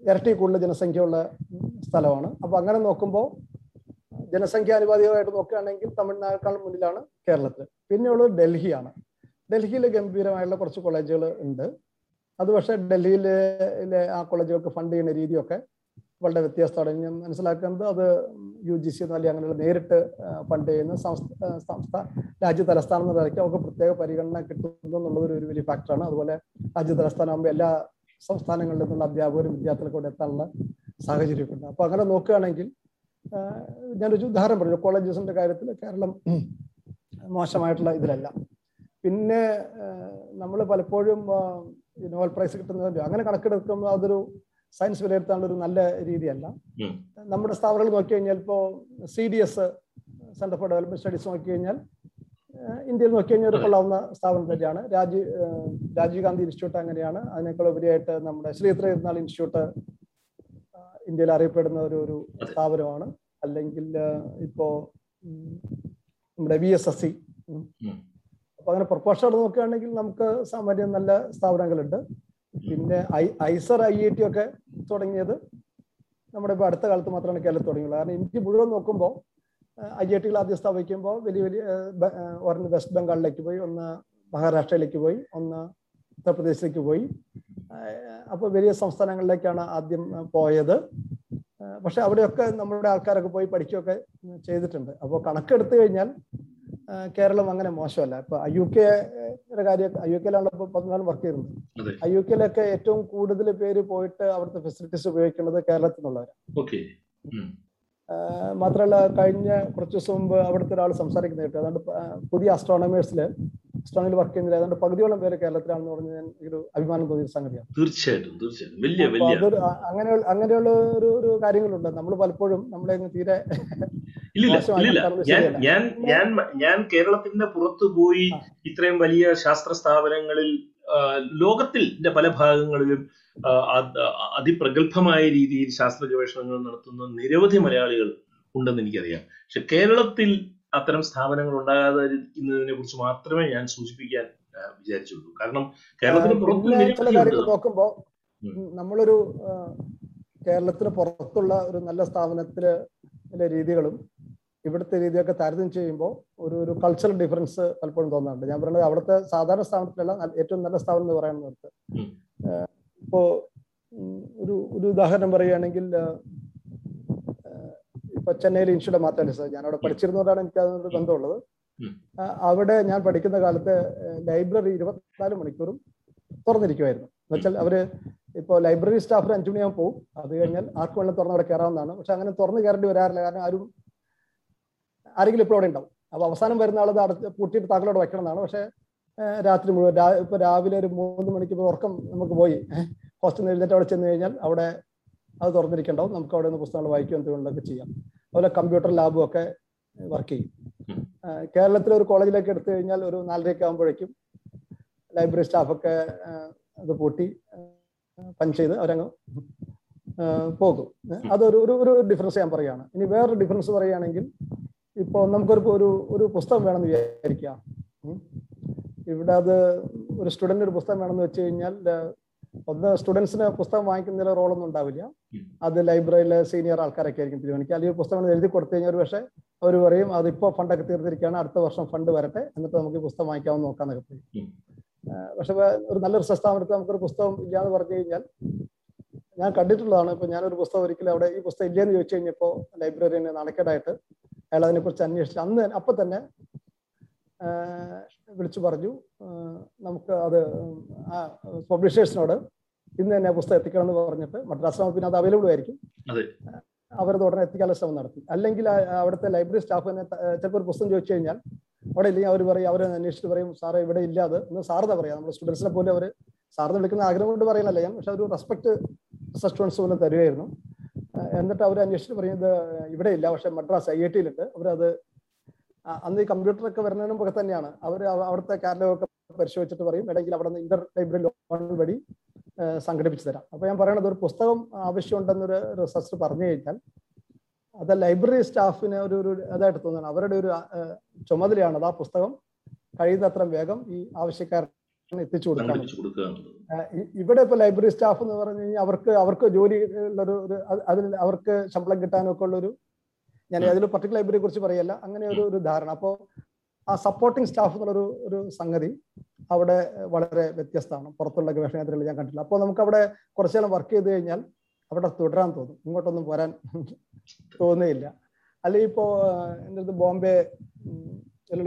ഇരട്ടി കൂടുതൽ ജനസംഖ്യയുള്ള സ്ഥലമാണ്. അപ്പൊ അങ്ങനെ നോക്കുമ്പോൾ ജനസംഖ്യ അനുപാതികമായിട്ട് നോക്കുകയാണെങ്കിൽ തമിഴ്നാടിനേക്കാൾ മുന്നിലാണ് കേരളത്തിൽ പിന്നെയുള്ളത് ഡൽഹിയാണ്. ഡൽഹിയിൽ ഗംഭീരമായുള്ള കുറച്ച് കോളേജുകൾ ഉണ്ട്. അത് പക്ഷേ ഡൽഹിയിലെ ആ കോളേജുകൾക്ക് ഫണ്ട് ചെയ്യുന്ന രീതിയൊക്കെ വളരെ വ്യത്യസ്തമാണ്. ഞാൻ മനസ്സിലാക്കുന്നത് അത് യു ജി സി അല്ലെങ്കിൽ അങ്ങനെയുള്ള നേരിട്ട് ഫണ്ട് ചെയ്യുന്ന സംസ്ഥ സംസ്ഥാന രാജ്യ തലസ്ഥാനം എന്ന നിലയ്ക്ക് അവർക്ക് പ്രത്യേക പരിഗണന കിട്ടുന്നു എന്നുള്ളത് ഒരു വലിയ ഫാക്ടറാണ് അതുപോലെ രാജ്യ തലസ്ഥാനമാകുമ്പോൾ എല്ലാ സംസ്ഥാനങ്ങളിൽ നിന്നുള്ള അധ്യാപകരും വിദ്യാർത്ഥികൾക്ക് ഇവിടെ എത്താനുള്ള സാഹചര്യമൊക്കെ ഉണ്ട് അപ്പൊ അങ്ങനെ നോക്കുകയാണെങ്കിൽ ഞാനൊരു ഉദാഹരണം പറഞ്ഞു. കോളേജസിന്റെ കാര്യത്തിൽ കേരളം മോശമായിട്ടുള്ള ഇതിലല്ല. പിന്നെ നമ്മൾ പലപ്പോഴും ഈ നോബൽ പ്രൈസ് കിട്ടുന്നതിന്റെ അങ്ങനെ കണക്കെടുക്കുമ്പോൾ അതൊരു സയൻസ് വിലയിരുത്താനുള്ള ഒരു നല്ല രീതിയല്ല. നമ്മുടെ സ്ഥാപനങ്ങൾ നോക്കി കഴിഞ്ഞാൽ ഇപ്പോൾ C D S centre for development studies നോക്കി കഴിഞ്ഞാൽ ഇന്ത്യയിൽ നോക്കി കഴിഞ്ഞാൽ ഒരു കൊള്ളാവുന്ന സ്ഥാപനം തന്നെയാണ്. രാജീവ് രാജീവ് ഗാന്ധി ഇൻസ്റ്റിറ്റ്യൂട്ട് അങ്ങനെയാണ്. അതിനേക്കാൾ ഉപരിയായിട്ട് നമ്മുടെ ശ്രീ ഇരുന്നാൾ ഇൻസ്റ്റിറ്റ്യൂട്ട് ഇന്ത്യയിൽ അറിയപ്പെടുന്ന ഒരു ഒരു സ്ഥാപനമാണ്. അല്ലെങ്കിൽ ഇപ്പോ നമ്മുടെ വി എസ് എസ് സി. അപ്പൊ അങ്ങനെ പ്രൊപ്പോഷണൽ നോക്കുകയാണെങ്കിൽ നമുക്ക് സാമാന്യം നല്ല സ്ഥാപനങ്ങളുണ്ട്. പിന്നെ I IISER I I T ഒക്കെ തുടങ്ങിയത് നമ്മുടെ ഇപ്പൊ അടുത്ത കാലത്ത് മാത്രമാണ് കേരളത്തിൽ തുടങ്ങിയുള്ളത്. കാരണം ഇന്ത്യ മുഴുവൻ നോക്കുമ്പോൾ ഐ ഐ ടികൾ ആദ്യം സ്ഥാപിക്കുമ്പോൾ വലിയ വലിയ ഒരെണ്ണം വെസ്റ്റ് ബംഗാളിലേക്ക് പോയി ഒന്ന് മഹാരാഷ്ട്രയിലേക്ക് പോയി ഒന്ന് ഉത്തർപ്രദേശിലേക്ക് പോയി. അപ്പോൾ വലിയ സംസ്ഥാനങ്ങളിലേക്കാണ് ആദ്യം പോയത്. പക്ഷെ അവിടെയൊക്കെ നമ്മുടെ ആൾക്കാരൊക്കെ പോയി പഠിക്കുകയൊക്കെ ചെയ്തിട്ടുണ്ട്. അപ്പോൾ കണക്കെടുത്തു കഴിഞ്ഞാൽ കേരളം അങ്ങനെ മോശമല്ല. ഇപ്പൊ ഐ യു കെയുടെ കാര്യം ഐ യു കെയിലാണല്ലോ ഇപ്പൊ പതിനാല് വർക്ക് ചെയ്യുന്നത്. ഐ യു കെയിലൊക്കെ ഏറ്റവും കൂടുതൽ പേര് പോയിട്ട് അവിടുത്തെ ഫെസിലിറ്റീസ് ഉപയോഗിക്കുന്നത് കേരളത്തിൽ നിന്നുള്ളവരാണ് മാത്രമല്ല കഴിഞ്ഞ കുറച്ച് ദിവസം മുമ്പ് അവിടുത്തെ ഒരാൾ സംസാരിക്കുന്ന കേട്ടു. അതുകൊണ്ട് പുതിയ അസ്ട്രോണമേഴ്സിൽ അസ്ട്രോണമിയിൽ വർക്ക് ചെയ്യുന്നില്ല. അതുകൊണ്ട് പകുതിയോളം പേര് കേരളത്തിലാണെന്ന് പറഞ്ഞ് ഞാൻ ഒരു അഭിമാനം തോന്നിയ സംഗതിയാണ്. തീർച്ചയായിട്ടും തീർച്ചയായിട്ടും. വലിയ വലിയ. അങ്ങനെ അങ്ങനെയുള്ള ഒരു ഒരു കാര്യങ്ങളുണ്ട്. നമ്മൾ പലപ്പോഴും നമ്മളെ തീരെ ഞാൻ ഞാൻ ഞാൻ ഞാൻ കേരളത്തിന്റെ പുറത്തു പോയി ഇത്രയും വലിയ ശാസ്ത്ര സ്ഥാപനങ്ങളിൽ ലോകത്തിൽ ലോകത്തിന്റെ പല ഭാഗങ്ങളിലും അതിപ്രഗത്ഭമായ രീതിയിൽ ശാസ്ത്ര ഗവേഷണങ്ങൾ നടത്തുന്ന നിരവധി മലയാളികൾ ഉണ്ടെന്ന് എനിക്കറിയാം. പക്ഷെ കേരളത്തിൽ അത്തരം സ്ഥാപനങ്ങൾ ഉണ്ടാകാതിരിക്കുന്നതിനെ കുറിച്ച് മാത്രമേ ഞാൻ സൂചിപ്പിക്കാൻ വിചാരിച്ചുള്ളൂ. കാരണം കേരളത്തിന് പുറത്ത് നോക്കുമ്പോ. നമ്മളൊരു കേരളത്തിന് പുറത്തുള്ള ഒരു നല്ല സ്ഥാപനത്തിലെ രീതികളും ഇവിടുത്തെ രീതിയൊക്കെ താരതമ്യം ചെയ്യുമ്പോൾ ഒരു ഒരു കൾച്ചറൽ ഡിഫറൻസ് പലപ്പോഴും തോന്നാറുണ്ട്. ഞാൻ പറയുന്നത് അവിടുത്തെ സാധാരണ സ്ഥാപനത്തിലല്ല ഏറ്റവും നല്ല സ്ഥാപനം എന്ന് പറയുന്നത് നേരത്ത് ഇപ്പോ ഒരു ഒരു ഉദാഹരണം പറയുകയാണെങ്കിൽ ഇപ്പൊ ചെന്നൈയിൽ ഇൻസ്റ്റിറ്റ്യൂട്ട് മാത്രമല്ല ഞാൻ അവിടെ പഠിച്ചിരുന്നതുകൊണ്ടാണ് എനിക്ക് അതിനോട് ബന്ധമുള്ളത്. അവിടെ ഞാൻ പഠിക്കുന്ന കാലത്ത് ലൈബ്രറി ഇരുപത്തിനാല് മണിക്കൂറും തുറന്നിരിക്കുമായിരുന്നു എന്നുവെച്ചാൽ അവർ ഇപ്പോൾ ലൈബ്രറി സ്റ്റാഫിന് അഞ്ചു മണിയാകുമ്പോൾ പോകും അത് കഴിഞ്ഞാൽ ആർക്ക് വേണം തുറന്ന് അവിടെ കയറാവുന്നതാണ്. പക്ഷെ അങ്ങനെ തുറന്ന് കയറേണ്ടി വരാറില്ല. കാരണം ആരും ആരെങ്കിലും ഇപ്പോൾ അവിടെ ഉണ്ടാവും. അപ്പൊ അവസാനം വരുന്ന ആളത് അടച്ച് പൂട്ടിയിട്ട് താക്കളോട് വയ്ക്കണമെന്നാണ് പക്ഷെ രാത്രി മുഴുവൻ ഇപ്പൊ രാവിലെ ഒരു മൂന്ന് മണിക്ക് ഉറക്കം നമുക്ക് പോയി. ഹോസ്റ്റലിൽ എഴുന്നേറ്റ് അവിടെ ചെന്ന് കഴിഞ്ഞാൽ അവിടെ അത് തുറന്നിരിക്കണ്ടാവും നമുക്ക് അവിടെ നിന്ന് പുസ്തകങ്ങൾ വായിക്കുകയും എന്തുകൊണ്ടൊക്കെ ചെയ്യാം. അതുപോലെ കമ്പ്യൂട്ടർ ലാബും ഒക്കെ വർക്ക് ചെയ്യും. കേരളത്തിലെ ഒരു കോളേജിലേക്ക് എടുത്തു കഴിഞ്ഞാൽ ഒരു നാലരയൊക്കെ ആകുമ്പോഴേക്കും ലൈബ്രറി സ്റ്റാഫൊക്കെ അത് പൂട്ടി പഞ്ച് ചെയ്ത് അവരങ്ങ് പോകും. അതൊരു ഒരു ഒരു ഡിഫറൻസ് ഞാൻ പറയുകയാണ്. ഇനി വേറൊരു ഡിഫറൻസ് പറയുകയാണെങ്കിൽ ഇപ്പോൾ നമുക്കൊരു ഒരു ഒരു പുസ്തകം വേണമെന്ന് വിചാരിക്കുക. ഇവിടെ അത് ഒരു സ്റ്റുഡന്റ് ഒരു പുസ്തകം വേണമെന്ന് വെച്ച് കഴിഞ്ഞാൽ ഒന്ന് സ്റ്റുഡൻസിന് പുസ്തകം വാങ്ങിക്കുന്നതിൽ റോളൊന്നും ഉണ്ടാവില്ല. അത് ലൈബ്രറിയിലെ സീനിയർ ആൾക്കാരൊക്കെ ആയിരിക്കും തീരുമാനിക്കുക. അല്ലെങ്കിൽ പുസ്തകം എഴുതി കൊടുത്തു കഴിഞ്ഞാൽ ഒരു പക്ഷേ അവർ പറയും അതിപ്പോൾ ഫണ്ടൊക്കെ തീർത്തിരിക്കുകയാണ് അടുത്ത വർഷം ഫണ്ട് വരട്ടെ എന്നിട്ട് നമുക്ക് ഈ പുസ്തകം വാങ്ങിക്കാമെന്ന് നോക്കാന്നൊക്കെ പറയും. പക്ഷെ ഒരു നല്ലൊരു സ്ഥാപനത്തിൽ നമുക്കൊരു പുസ്തകം ഇല്ലാന്ന് പറഞ്ഞു കഴിഞ്ഞാൽ ഞാൻ കണ്ടിട്ടുള്ളതാണ് ഇപ്പൊ ഞാനൊരു പുസ്തകം ഒരിക്കലും അവിടെ ഈ പുസ്തകം ഇല്ലയെന്ന് ചോദിച്ചു കഴിഞ്ഞപ്പോൾ ലൈബ്രറിന് നാണക്കേടായിട്ട് അയാൾ അതിനെക്കുറിച്ച് അന്വേഷിച്ചു. അന്ന് അപ്പൊ തന്നെ വിളിച്ചു പറഞ്ഞു നമുക്ക് അത് പബ്ലിഷേഴ്സിനോട് ഇന്ന് തന്നെ പുസ്തകം എത്തിക്കണം എന്ന് പറഞ്ഞിട്ട് മദ്രാസ് പിന്നെ അത് അവൈലബിൾ ആയിരിക്കും. അതെ. അവരത് ഉടനെ എത്തിക്കാനുള്ള ശ്രമം നടത്തി. അല്ലെങ്കിൽ അവിടുത്തെ ലൈബ്രറി സ്റ്റാഫ് തന്നെ ചിലപ്പോൾ ഒരു പുസ്തകം ചോദിച്ചു കഴിഞ്ഞാൽ അവിടെ ഇല്ലെങ്കിൽ അവർ പറയും അവരെ അന്വേഷിച്ചിട്ട് പറയും സാറേ ഇവിടെ ഇല്ല അത്. എന്ന് സാറിന് പറയാം? നമ്മുടെ സ്റ്റുഡൻസിനെ പോലെ അവർ സാറിന് വിളിക്കുന്ന ആഗ്രഹം കൊണ്ട് പറയുന്നല്ല ഞാൻ പക്ഷെ ഒരു റെസ്പെക്ട് സ്റ്റുഡൻസ് പോലും തരുമായിരുന്നു എന്നിട്ട് അവർ അന്വേഷിച്ചിട്ട് പറയുന്നത് ഇത് ഇവിടെ ഇല്ല പക്ഷെ മദ്രാസ് ഐ ഐ ടിയിലുണ്ട് അവരത് അന്ന് ഈ കമ്പ്യൂട്ടറൊക്കെ വരുന്നതിന് മുമ്പ് തന്നെയാണ്. അവർ അവിടുത്തെ കാറ്റലോഗ് ഒക്കെ പരിശോധിച്ചിട്ട് പറയും ഇടയ്ക്ക് അവിടെ നിന്ന് ഇന്റർ ലൈബ്രറി ലോൺ വഴി സംഘടിപ്പിച്ചു തരാം. അപ്പോൾ ഞാൻ പറയണത് ഒരു പുസ്തകം ആവശ്യമുണ്ടെന്നൊരു റിസർച്ച് പറഞ്ഞു കഴിഞ്ഞാൽ അത് ലൈബ്രറി സ്റ്റാഫിന് ഒരു ഒരു അതായിട്ട് തോന്നുന്നു അവരുടെ ഒരു ചുമതലയാണ് അത് ആ പുസ്തകം കഴിയുന്നത്ര വേഗം ഈ ആവശ്യക്കാരന് എത്തിച്ചു കൊടുക്കാൻ ഇവിടെ ഇപ്പൊ ലൈബ്രറി സ്റ്റാഫ് എന്ന് പറഞ്ഞു കഴിഞ്ഞാൽ അവർക്ക് അവർക്ക് ജോലി ഉള്ളൊരു അതിൽ അവർക്ക് ശമ്പളം കിട്ടാനൊക്കെ ഉള്ളൊരു ഞാൻ അതിൽ പർട്ടിക്കുലർ ലൈബ്രറിയെ കുറിച്ച് പറയല്ല അങ്ങനെ ഒരു ഒരു ധാരണ. അപ്പോൾ ആ സപ്പോർട്ടിംഗ് സ്റ്റാഫ് എന്നുള്ളൊരു ഒരു സംഗതി അവിടെ വളരെ വ്യത്യസ്തമാണ്. പുറത്തുള്ള ഗവേഷണ കേന്ദ്രങ്ങളിൽ ഞാൻ കണ്ടില്ല അപ്പോൾ നമുക്ക് അവിടെ കുറച്ചു നേരം വർക്ക് ചെയ്ത് കഴിഞ്ഞാൽ അവിടെ തുടരാൻ തോന്നും. ഇങ്ങോട്ടൊന്നും പോരാൻ തോന്നുകയില്ല. അല്ലെങ്കിൽ ഇപ്പോൾ എന്റെ അടുത്ത് ബോംബെ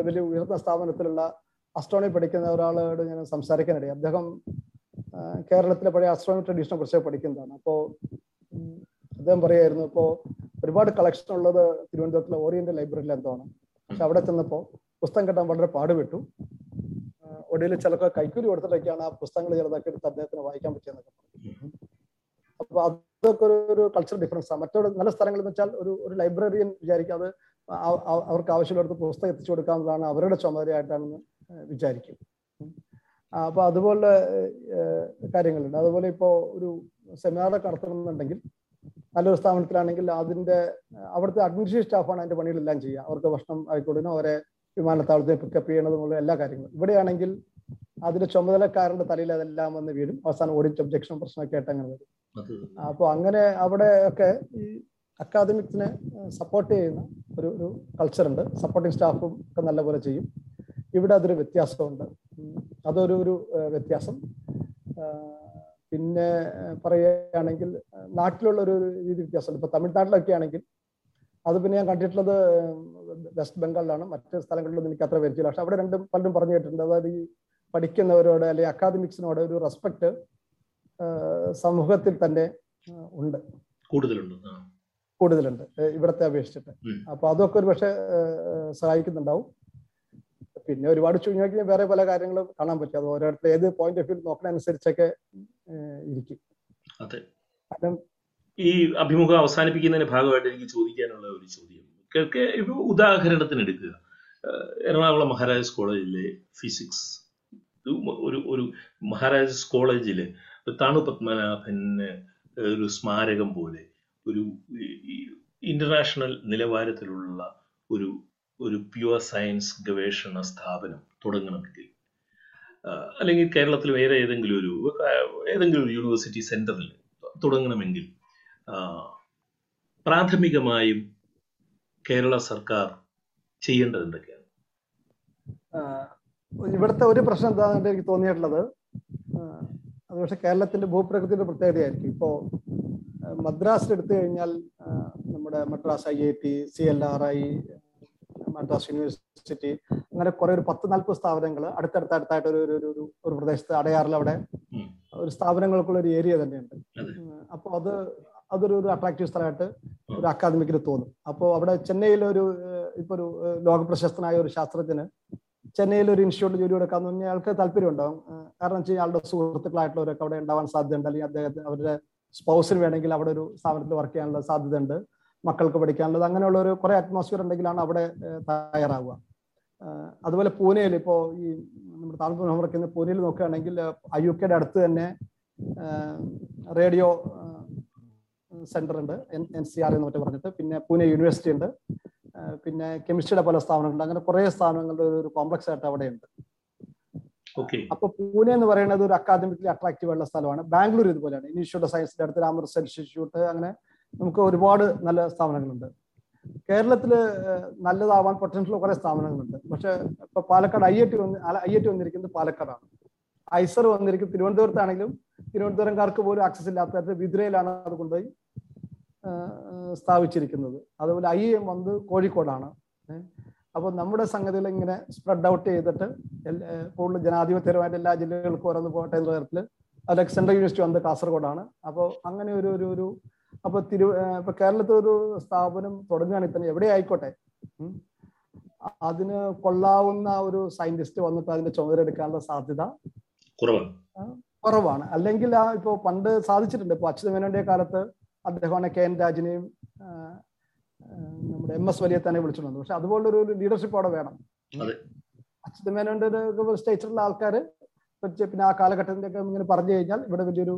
വലിയ ഉയർന്ന സ്ഥാപനത്തിലുള്ള അസ്ട്രോണി പഠിക്കുന്ന ഒരാളോട് ഞാൻ സംസാരിക്കാനിടയായി. അദ്ദേഹം കേരളത്തിലെ പഴയ അസ്ട്രോണി ട്രഡീഷനെ കുറിച്ച് പഠിക്കുന്നതാണ്. അപ്പോൾ അദ്ദേഹം പറയായിരുന്നു ഇപ്പോൾ ഒരുപാട് കളക്ഷൻ ഉള്ളത് തിരുവനന്തപുരത്തിലെ ഓറിയന്റൽ ലൈബ്രറിയിൽ എന്താണ് പക്ഷെ അവിടെ ചെന്നപ്പോൾ പുസ്തകം കിട്ടാൻ വളരെ പാടുപെട്ടു. ഒടുവിൽ ചിലപ്പോൾ കൈക്കൂലി കൊടുത്തിട്ടൊക്കെയാണ് ആ പുസ്തകങ്ങൾ ചിലതൊക്കെ എടുത്ത് അദ്ദേഹത്തിന് വായിക്കാൻ പറ്റിയെന്നൊക്കെ പറഞ്ഞു. അപ്പൊ അതൊക്കെ ഒരു ഒരു കൾച്ചറൽ ഡിഫറൻസ് ആണ് മറ്റൊരു നല്ല സ്ഥലങ്ങൾ എന്ന് വെച്ചാൽ ഒരു ഒരു ലൈബ്രറിയൻ അത് അവർക്ക് ആവശ്യമുള്ളിടത്ത് പുസ്തകം എത്തിച്ചു കൊടുക്കാവുന്നതാണ് അവരുടെ ചുമതലയായിട്ടാണെന്ന് വിചാരിക്കും. അപ്പൊ അതുപോലെ കാര്യങ്ങളുണ്ട്. അതുപോലെ ഇപ്പോ ഒരു സെമിനാറൊക്കെ നടത്തണമെന്നുണ്ടെങ്കിൽ നല്ലൊരു സ്ഥാപനത്തിലാണെങ്കിൽ അതിന്റെ അവിടുത്തെ അഡ്മിനിസ്ട്രേറ്റീവ് സ്റ്റാഫാണ് അതിന്റെ പണികളെല്ലാം ചെയ്യുക. അവർക്ക് ഭക്ഷണം ആയിക്കോട്ടെ അവരെ വിമാനത്താവളത്തെ പിക്കപ്പ് ചെയ്യണതുമുള്ള എല്ലാ കാര്യങ്ങളും. ഇവിടെയാണെങ്കിൽ അതിന്റെ ചുമതലക്കാരന്റെ തലയിൽ അതെല്ലാം വന്ന് വീഴും. അവസാനം ഓഡിറ്റ് ഒബ്ജക്ഷൻ പ്രശ്നമൊക്കെ ആയിട്ട് അങ്ങനെ വരും. അപ്പോൾ അങ്ങനെ അവിടെ ഒക്കെ ഈ അക്കാദമിക്സിനെ സപ്പോർട്ട് ചെയ്യുന്ന ഒരു ഒരു കൾച്ചറുണ്ട് സപ്പോർട്ടിങ് സ്റ്റാഫും ഒക്കെ നല്ലപോലെ ചെയ്യും. ഇവിടെ അതൊരു വ്യത്യാസമുണ്ട്. അതൊരു ഒരു വ്യത്യാസം. പിന്നെ പറയുകയാണെങ്കിൽ നാട്ടിലുള്ള ഒരു രീതി വ്യത്യാസമുണ്ട്. ഇപ്പൊ തമിഴ്നാട്ടിലൊക്കെ ആണെങ്കിൽ അത് പിന്നെ ഞാൻ കണ്ടിട്ടുള്ളത് വെസ്റ്റ് ബംഗാളിലാണ്. മറ്റ് സ്ഥലങ്ങളിലൊന്നും എനിക്ക് അത്ര പരിചയമില്ല. പക്ഷെ അവിടെ രണ്ടും പലരും പറഞ്ഞു കേട്ടിട്ടുണ്ട്. അതായത് ഈ പഠിക്കുന്നവരോട് അല്ലെങ്കിൽ അക്കാദമിക്സിനോട് ഒരു റെസ്പെക്ട് സമൂഹത്തിൽ തന്നെ ഉണ്ട്. കൂടുതലുണ്ട്. കൂടുതലുണ്ട്. ഇവിടത്തെ അപേക്ഷിച്ചിട്ട്. അപ്പൊ അതൊക്കെ ഒരു പക്ഷെ സഹായിക്കുന്നുണ്ടാവും. പിന്നെ ഒരുപാട് ചുരുങ്ങി വേറെ പല കാര്യങ്ങളും കാണാൻ പറ്റും. അത് ഓരോരുത്തർ ഏത് പോയിന്റ് ഓഫ് വ്യൂ നോക്കണ അനുസരിച്ചൊക്കെ ഇരിക്കും. അതെ. ഈ അഭിമുഖം അവസാനിപ്പിക്കുന്നതിന്റെ ഭാഗമായിട്ട് എനിക്ക് ചോദിക്കാനുള്ള ഒരു ചോദ്യം. കെ- കെ- ഇപ്പൊ ഉദാഹരണത്തിന് എടുക്കുക. എറണാകുളം മഹാരാജാസ് കോളേജിലെ ഫിസിക്സ്. ഒരു ഒരു മഹാരാജാസ് കോളേജിൽ താണു പത്മനാഭന് ഒരു സ്മാരകം പോലെ ഒരു ഇന്റർനാഷണൽ നിലവാരത്തിലുള്ള ഒരു ഒരു പ്യുവർ സയൻസ് ഗവേഷണ സ്ഥാപനം തുടങ്ങണമെങ്കിൽ. അല്ലെങ്കിൽ കേരളത്തിൽ വേറെ ഏതെങ്കിലും ഒരു ഏതെങ്കിലും ഒരു യൂണിവേഴ്സിറ്റി സെന്ററിൽ തുടങ്ങണമെങ്കിൽ പ്രാഥമികമായും കേരള സർക്കാർ ചെയ്യേണ്ടത് എന്തൊക്കെയാണ്? ഇവിടുത്തെ ഒരു പ്രശ്നം എന്താണെന്ന് എനിക്ക് തോന്നിയിട്ടുള്ളത് അത് പക്ഷെ കേരളത്തിന്റെ ഭൂപ്രകൃതിയുടെ പ്രത്യേകതയായിരിക്കും. ഇപ്പോ മദ്രാസ് മദ്രാസിൽ എടുത്തു കഴിഞ്ഞാൽ നമ്മുടെ Madras I I T C L R I Madras university അങ്ങനെ കുറെ ഒരു പത്ത് നാൽപ്പത് സ്ഥാപനങ്ങൾ അടുത്തടുത്തടുത്തായിട്ട് ഒരു ഒരു- ഒരു ഒരു പ്രദേശത്ത് അടയാറിൽ അവിടെ ഒരു സ്ഥാപനങ്ങൾക്കുള്ള ഒരു ഏരിയ തന്നെയുണ്ട്. അപ്പോൾ അത് അതൊരു ഒരു അട്രാക്റ്റീവ് സ്ഥലമായിട്ട് ഒരു അക്കാദമിക്കിന് തോന്നും. അപ്പോൾ അവിടെ ചെന്നൈയിൽ ഒരു ഇപ്പൊ ഒരു ലോക പ്രശസ്തനായ ഒരു ശാസ്ത്രജ്ഞന് ചെന്നൈയിൽ ഒരു ഇൻസ്റ്റിറ്റ്യൂട്ടിൽ ജോലി എടുക്കാന്ന് പറഞ്ഞാൽ അയാൾക്ക് താല്പര്യം ഉണ്ടാവും കാരണം വെച്ച് കഴിഞ്ഞാൽ ആളുടെ സുഹൃത്തുക്കളായിട്ടുള്ളവരൊക്കെ അവിടെ ഉണ്ടാവാൻ സാധ്യതയുണ്ട് അല്ലെങ്കിൽ അദ്ദേഹത്തിന് അവരുടെ സ്പൗസിന് വേണമെങ്കിൽ അവിടെ ഒരു സ്ഥാപനത്തിൽ വർക്ക് ചെയ്യാനുള്ള സാധ്യതയുണ്ട്. മക്കൾക്ക് പഠിക്കാനുള്ളത് അങ്ങനെയുള്ള ഒരു കുറെ അറ്റ്മോസ്ഫിയർ ഉണ്ടെങ്കിലാണ് അവിടെ തയ്യാറാവുക. അതുപോലെ പൂനെയിൽ ഇപ്പോൾ ഈ നമ്മുടെ വർക്കുന്ന പൂനെയിൽ നോക്കുകയാണെങ്കിൽ ഐ യു കെയുടെ അടുത്ത് തന്നെ റേഡിയോ സെന്റർ ഉണ്ട് എൻ എൻ സി ആർ എന്ന് മറ്റേ പറഞ്ഞിട്ട്. പിന്നെ പൂനെ യൂണിവേഴ്സിറ്റി ഉണ്ട് പിന്നെ കെമിസ്ട്രിയുടെ പല സ്ഥാപനങ്ങളുണ്ട്. അങ്ങനെ കുറേ സ്ഥാപനങ്ങളുടെ ഒരു കോംപ്ലക്സ് ആയിട്ട് അവിടെ ഉണ്ട് ഓക്കെ. അപ്പൊ പൂനെ എന്ന് പറയുന്നത് ഒരു അക്കാദമിക്കലി അട്രാക്റ്റീവ് ഉള്ള സ്ഥലമാണ്. ബാംഗ്ലൂർ ഇതുപോലെയാണ്. ഇൻസ്റ്റിറ്റ്യൂട്ട് ഓഫ് സയൻസിന്റെ അടുത്ത് രാമകൃഷ്ണ ഇൻസ്റ്റിറ്റ്യൂട്ട് അങ്ങനെ നമുക്ക് ഒരുപാട് നല്ല സ്ഥാപനങ്ങളുണ്ട്. കേരളത്തിൽ നല്ലതാവാൻ പൊട്ടൻഷ്യൽ കുറെ സ്ഥാപനങ്ങളുണ്ട്. പക്ഷെ ഇപ്പൊ പാലക്കാട് ഐ ഐ ടി വന്ന് ഐ ഐ ടി വന്നിരിക്കുന്നത് പാലക്കാടാണ്. ഐസർ വന്നിരിക്കും. തിരുവനന്തപുരത്താണെങ്കിലും തിരുവനന്തപുരംകാർക്ക് പോലും ആക്സസ് ഇല്ലാത്ത വിദ്രയിലാണ് അത് കൊണ്ടുപോയി സ്ഥാപിച്ചിരിക്കുന്നത്. അതുപോലെ ഐ എം വന്ന് കോഴിക്കോടാണ്. അപ്പോൾ അപ്പൊ നമ്മുടെ സംഗതികൾ ഇങ്ങനെ സ്പ്രെഡ് ഔട്ട് ചെയ്തിട്ട് കൂടുതൽ ജനാധിപത്യപരമായിട്ട് എല്ലാ ജില്ലകൾക്കും ഓരോന്ന് പോകട്ടെ എന്ന തരത്തിൽ അതിലൊക്കെ സെൻട്രൽ യൂണിവേഴ്സിറ്റി വന്നത് കാസർഗോഡാണ്. അപ്പോൾ അങ്ങനെ ഒരു ഒരു ഒരു അപ്പൊ തിരു ഇപ്പൊ കേരളത്തിൽ ഒരു സ്ഥാപനം തുടങ്ങുകയാണെങ്കിൽ തന്നെ എവിടെ ആയിക്കോട്ടെ അതിന് കൊള്ളാവുന്ന ഒരു സയന്റിസ്റ്റ് വന്നിട്ട് അതിന്റെ ചുമതല എടുക്കാനുള്ള സാധ്യത കുറവാണ്. അല്ലെങ്കിൽ ആ ഇപ്പോ പണ്ട് സാധിച്ചിട്ടുണ്ട്. ഇപ്പൊ അച്യുതമേനോന്റെ കാലത്ത് അദ്ദേഹമാണ് കെ എൻ രാജിനെയും നമ്മുടെ എം എസ് വലിയ തന്നെ വിളിച്ചിട്ടുണ്ട് പക്ഷെ അതുപോലുള്ള ഒരു ലീഡർഷിപ്പ് അവിടെ വേണം. അച്യുതമേനോന്റെ സ്റ്റേറ്റിലുള്ള ആൾക്കാർ പിന്നെ ആ കാലഘട്ടത്തിന്റെ ഒക്കെ ഇങ്ങനെ പറഞ്ഞു കഴിഞ്ഞാൽ ഇവിടെ വലിയൊരു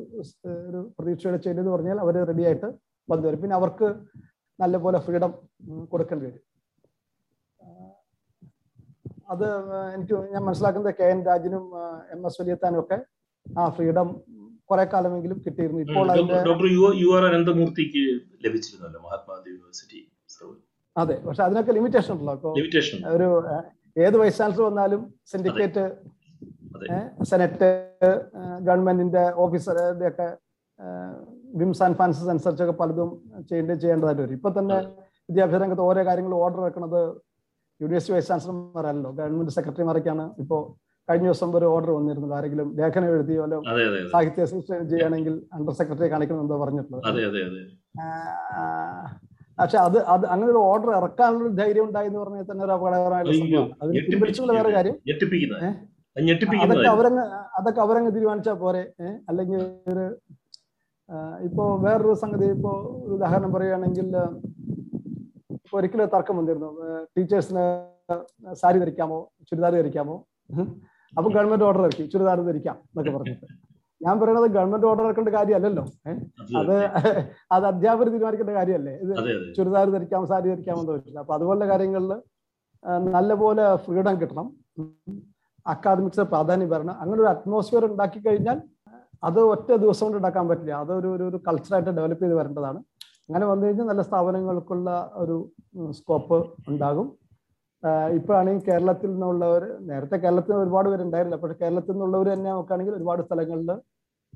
ഒരു പ്രതീക്ഷയുടെ ചെയ്തെന്ന് പറഞ്ഞാൽ അവർ റെഡി ആയിട്ട് വന്നു വരും പിന്നെ അവർക്ക് നല്ലപോലെ ഫ്രീഡം കൊടുക്കേണ്ടി വരും. അത് എനിക്ക് ഞാൻ മനസ്സിലാക്കുന്നത് കെ എൻ രാജനും എം എസ് വലിയത്താനും ഒക്കെ ആ ഫ്രീഡം കുറെ കാലമെങ്കിലും കിട്ടിയിരുന്നു. ഇപ്പോൾ ഡോക്ടർ യു യു ആർ അനന്തമൂർത്തിക്ക് ലഭിച്ചിരുന്നല്ലോ മഹാത്മാഗാന്ധി യൂണിവേഴ്സിറ്റി അതെ പക്ഷെ അതിനൊക്കെ ലിമിറ്റേഷൻ ഉണ്ടല്ലോ. ഒരു ഏത് വൈസ് ചാൻസലർ വന്നാലും സിൻഡിക്കേറ്റ്. സെനറ്റ് ഗവൺമെന്റിന്റെ ഓഫീസർ ഒക്കെ വിംസ് ആൻഡ് ഫാൻസസ് അനുസരിച്ചൊക്കെ പലതും ചെയ്യേണ്ടത് ചെയ്യേണ്ടതായിട്ട് വരും. ഇപ്പൊ തന്നെ വിദ്യാഭ്യാസ രംഗത്ത് ഓരോ കാര്യങ്ങൾ ഓർഡർ വെക്കുന്നത് യൂണിവേഴ്സിറ്റി വൈസ് ചാൻസലർമാരല്ലോ. ഗവൺമെന്റ് സെക്രട്ടറിമാരൊക്കെയാണ് ഇപ്പോൾ കഴിഞ്ഞ ദിവസം ഒരു ഓർഡർ വന്നിരുന്നത്. ആരെങ്കിലും ലേഖനം എഴുതിയോ സാഹിത്യ അസിസ്റ്റന്റ് ചെയ്യുകയാണെങ്കിൽ അണ്ടർ സെക്രട്ടറി കാണിക്കണം എന്തോ പറഞ്ഞിട്ടുള്ളത്. പക്ഷെ അത് അത് അങ്ങനെ ഒരു ഓർഡർ ഇറക്കാനുള്ള ധൈര്യം ഉണ്ടായി എന്ന് പറഞ്ഞാൽ തന്നെ ഒരു അപകടകരമായിട്ടുള്ള അതിന് പിൻവലിച്ചുള്ള വേറെ കാര്യം. അതൊക്കെ. അവരങ്ങ് അതൊക്കെ അവരങ്ങ് തീരുമാനിച്ചാൽ പോരെ. അല്ലെങ്കിൽ ഒരു ഇപ്പോ വേറൊരു സംഗതി ഇപ്പോ ഒരു ഉദാഹരണം പറയുകയാണെങ്കിൽ ഒരിക്കലും തർക്കം വന്നിരുന്നു. ടീച്ചേഴ്സിന് സാരി ധരിക്കാമോ ചുരിദാർ ധരിക്കാമോ. അപ്പൊ ഗവൺമെന്റ് ഓർഡർ ഇറക്കി ചുരിദാർ ധരിക്കാം എന്നൊക്കെ പറഞ്ഞിട്ട്. ഞാൻ പറയുന്നത് ഗവൺമെന്റ് ഓർഡർ ഇറക്കേണ്ട കാര്യമല്ലല്ലോ. അത് അത് അത് അധ്യാപകർ തീരുമാനിക്കേണ്ട കാര്യമല്ലേ? ഇത് അതെ അതെ. ചുരിദാർ ധരിക്കാം സാരി ധരിക്കാമെന്ന് ചോദിച്ചില്ല അപ്പൊ അതുപോലെ കാര്യങ്ങളിൽ നല്ലപോലെ ഫ്രീഡം കിട്ടണം. അക്കാദമിക്സ് പ്രാധാന്യം വരണം. അങ്ങനെ ഒരു അറ്റ്മോസ്ഫിയർ ഉണ്ടാക്കി കഴിഞ്ഞാൽ അത് ഒറ്റ ദിവസം കൊണ്ട് ഉണ്ടാക്കാൻ പറ്റില്ല. അതൊരു ഒരു ഒരു കൾച്ചറായിട്ട് ഡെവലപ്പ് ചെയ്ത് വരേണ്ടതാണ്. അങ്ങനെ വന്നു കഴിഞ്ഞാൽ നല്ല സ്ഥാപനങ്ങൾക്കുള്ള ഒരു സ്കോപ്പ് ഉണ്ടാകും. ഇപ്പോഴാണെങ്കിൽ കേരളത്തിൽ നിന്നുള്ളവർ നേരത്തെ കേരളത്തിൽ നിന്ന് ഒരുപാട് പേരുണ്ടായിരുന്നില്ല പക്ഷേ കേരളത്തിൽ നിന്നുള്ളവർ തന്നെ നോക്കുകയാണെങ്കിൽ ഒരുപാട് സ്ഥലങ്ങളിൽ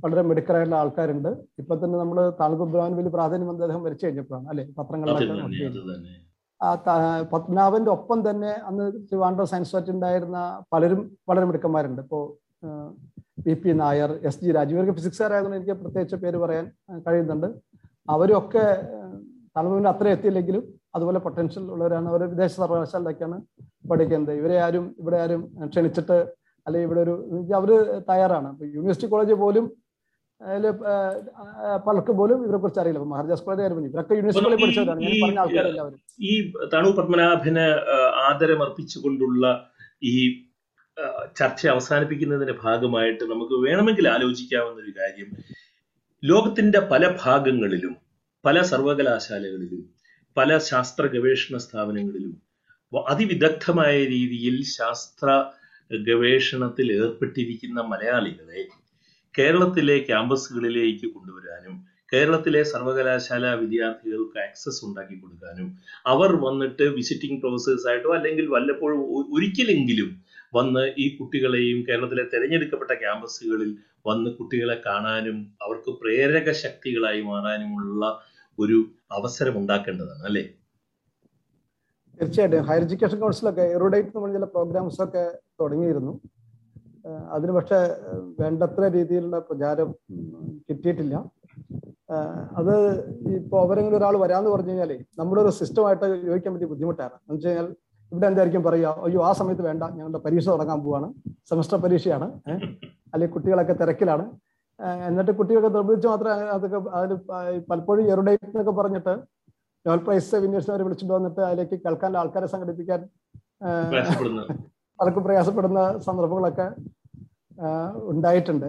വളരെ മിടുക്കരായിട്ടുള്ള ആൾക്കാരുണ്ട്. ഇപ്പൊ തന്നെ നമ്മൾ താളകുബ്രാൻ വലിയ പ്രാധാന്യം വന്ന് അദ്ദേഹം വരച്ചു കഴിഞ്ഞപ്പോഴാണ് അല്ലെ? പത്രങ്ങളിലൊക്കെ ആ പത്മനാഭന്റെ ഒപ്പം തന്നെ അന്ന് ട്രിവാൻഡ്രം സയൻസ് ഫെസ്റ്റ് ഉണ്ടായിരുന്ന പലരും വളരെ മിടുക്കന്മാരുണ്ട്. ഇപ്പോ P P Nair S G Raju ഇവർക്ക് ഫിസിക്സുകാരായതുകൊണ്ട് എനിക്ക് പ്രത്യേകിച്ച് പേര് പറയാൻ കഴിയുന്നുണ്ട്. അവരൊക്കെ തലമുറ അത്ര എത്തിയില്ലെങ്കിലും അതുപോലെ പൊട്ടൻഷ്യൽ ഉള്ളവരാണ്. അവർ വിദേശ സർവകലാശാലയിലൊക്കെയാണ് പഠിക്കുന്നത് ഇവരെ ആരും ഇവിടെ ആരും ക്ഷണിച്ചിട്ട് അല്ലെങ്കിൽ ഇവിടെ ഒരു അവർ തയ്യാറാണ്. യൂണിവേഴ്സിറ്റി കോളേജ് പോലും പലർക്ക് പോലും ഇവരെ കുറിച്ച് അറിയില്ല. മഹാരാജാസ് കോളേജ് ആയിരുന്നു ഇവരൊക്കെ യൂണിവേഴ്സിറ്റി പഠിച്ചവരാണ്. ഞാൻ പറഞ്ഞ ആൾക്കാരല്ല അവർ ഈ തണു പത്മനാഭന് ആദരമർപ്പിച്ചുകൊണ്ടുള്ള ഈ ചർച്ച അവസാനിപ്പിക്കുന്നതിന്റെ ഭാഗമായിട്ട് നമുക്ക് വേണമെങ്കിൽ ആലോചിക്കാവുന്ന ഒരു കാര്യം ലോകത്തിന്റെ പല ഭാഗങ്ങളിലും പല സർവകലാശാലകളിലും പല ശാസ്ത്ര ഗവേഷണ സ്ഥാപനങ്ങളിലും അതിവിദഗ്ധമായ രീതിയിൽ ശാസ്ത്ര ഗവേഷണത്തിൽ ഏർപ്പെട്ടിരിക്കുന്ന മലയാളികളെ കേരളത്തിലെ ക്യാമ്പസുകളിലേക്ക് കൊണ്ടുവരാനും കേരളത്തിലെ സർവകലാശാല വിദ്യാർത്ഥികൾക്ക് ആക്സസ് ഉണ്ടാക്കി കൊടുക്കാനും അവർ വന്നിട്ട് വിസിറ്റിംഗ് പ്രൊഫസേഴ്സ് ആയിട്ടോ അല്ലെങ്കിൽ വല്ലപ്പോഴും ഒരിക്കലെങ്കിലും വന്ന് ഈ കുട്ടികളെയും കേരളത്തിലെ തിരഞ്ഞെടുക്കപ്പെട്ട ക്യാമ്പസുകളിൽ വന്ന് കുട്ടികളെ കാണാനും അവർക്ക് പ്രേരക ശക്തികളായി മാറാനുമുള്ള ഒരു അവസരം ഉണ്ടാക്കേണ്ടതാണ് അല്ലേ? തീർച്ചയായിട്ടും. ഹയർ എഡ്യൂക്കേഷൻ കൗൺസിലൊക്കെ എറോഡൈറ്റ് പറഞ്ഞ ചില പ്രോഗ്രാംസ് ഒക്കെ തുടങ്ങിയിരുന്നു അതിന് പക്ഷേ വേണ്ടത്ര രീതിയിലുള്ള പ്രചാരം കിട്ടിയിട്ടില്ല. അത് ഇപ്പോൾ അവരെങ്കിലും ഒരാൾ വരാന്ന് പറഞ്ഞു കഴിഞ്ഞാലേ നമ്മുടെ ഒരു സിസ്റ്റമായിട്ട് യോജിക്കാൻ പറ്റിയ ബുദ്ധിമുട്ടാണ്. എന്ന് വെച്ച് കഴിഞ്ഞാൽ ഇവിടെ എന്തായിരിക്കും പറയുക അയ്യോ ആ സമയത്ത് വേണ്ട ഞങ്ങളുടെ പരീക്ഷ തുടങ്ങാൻ പോവാണ്. സെമസ്റ്റർ പരീക്ഷയാണ്. അല്ലെങ്കിൽ കുട്ടികളൊക്കെ തിരക്കിലാണ്. എന്നിട്ട് കുട്ടികളൊക്കെ നിർബന്ധിച്ച് മാത്രമേ അതൊക്കെ അതിൽ പലപ്പോഴും എറുഡേറ്റ് എന്നൊക്കെ പറഞ്ഞിട്ട് നോബൽ പ്രൈസ് വിന്നേഴ്സ് അവരെ വിളിച്ചിട്ട് വന്നിട്ട് അതിലേക്ക് കേൾക്കാൻ ആൾക്കാരെ സംഘടിപ്പിക്കാൻ പലർക്കും പ്രയാസപ്പെടുന്ന സന്ദർഭങ്ങളൊക്കെ ഉണ്ടായിട്ടുണ്ട്.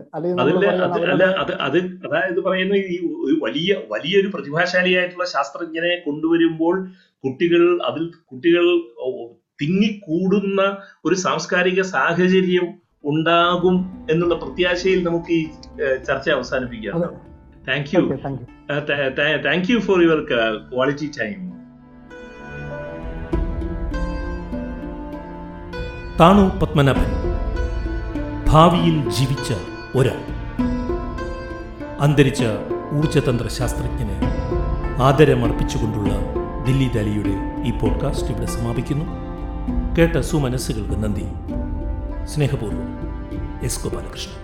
അതായത് പറയുന്ന ഈ വലിയ വലിയൊരു പ്രതിഭാശാലിയായിട്ടുള്ള ശാസ്ത്രജ്ഞനെ കൊണ്ടുവരുമ്പോൾ കുട്ടികൾ അതിൽ കുട്ടികൾ തിങ്ങിക്കൂടുന്ന ഒരു സാംസ്കാരിക സാഹചര്യം ഉണ്ടാകും എന്നുള്ള പ്രത്യാശയിൽ നമുക്ക് ഈ ചർച്ച അവസാനിപ്പിക്കാം. Thank you thank you for your quality time Thanu Padmanabhan. ഭാവിയിൽ ജീവിച്ച ഒരാൾ. അന്തരിച്ച ഊർജതന്ത്ര ശാസ്ത്രജ്ഞന് ആദരമർപ്പിച്ചുകൊണ്ടുള്ള ദില്ലി ദലിയുടെ ഈ പോഡ്കാസ്റ്റ് ഇവിടെ സമാപിക്കുന്നു. കേട്ട സുമനസ്സുകൾക്ക് നന്ദി. സ്നേഹപൂർവം. എസ് ഗോപാലകൃഷ്ണൻ.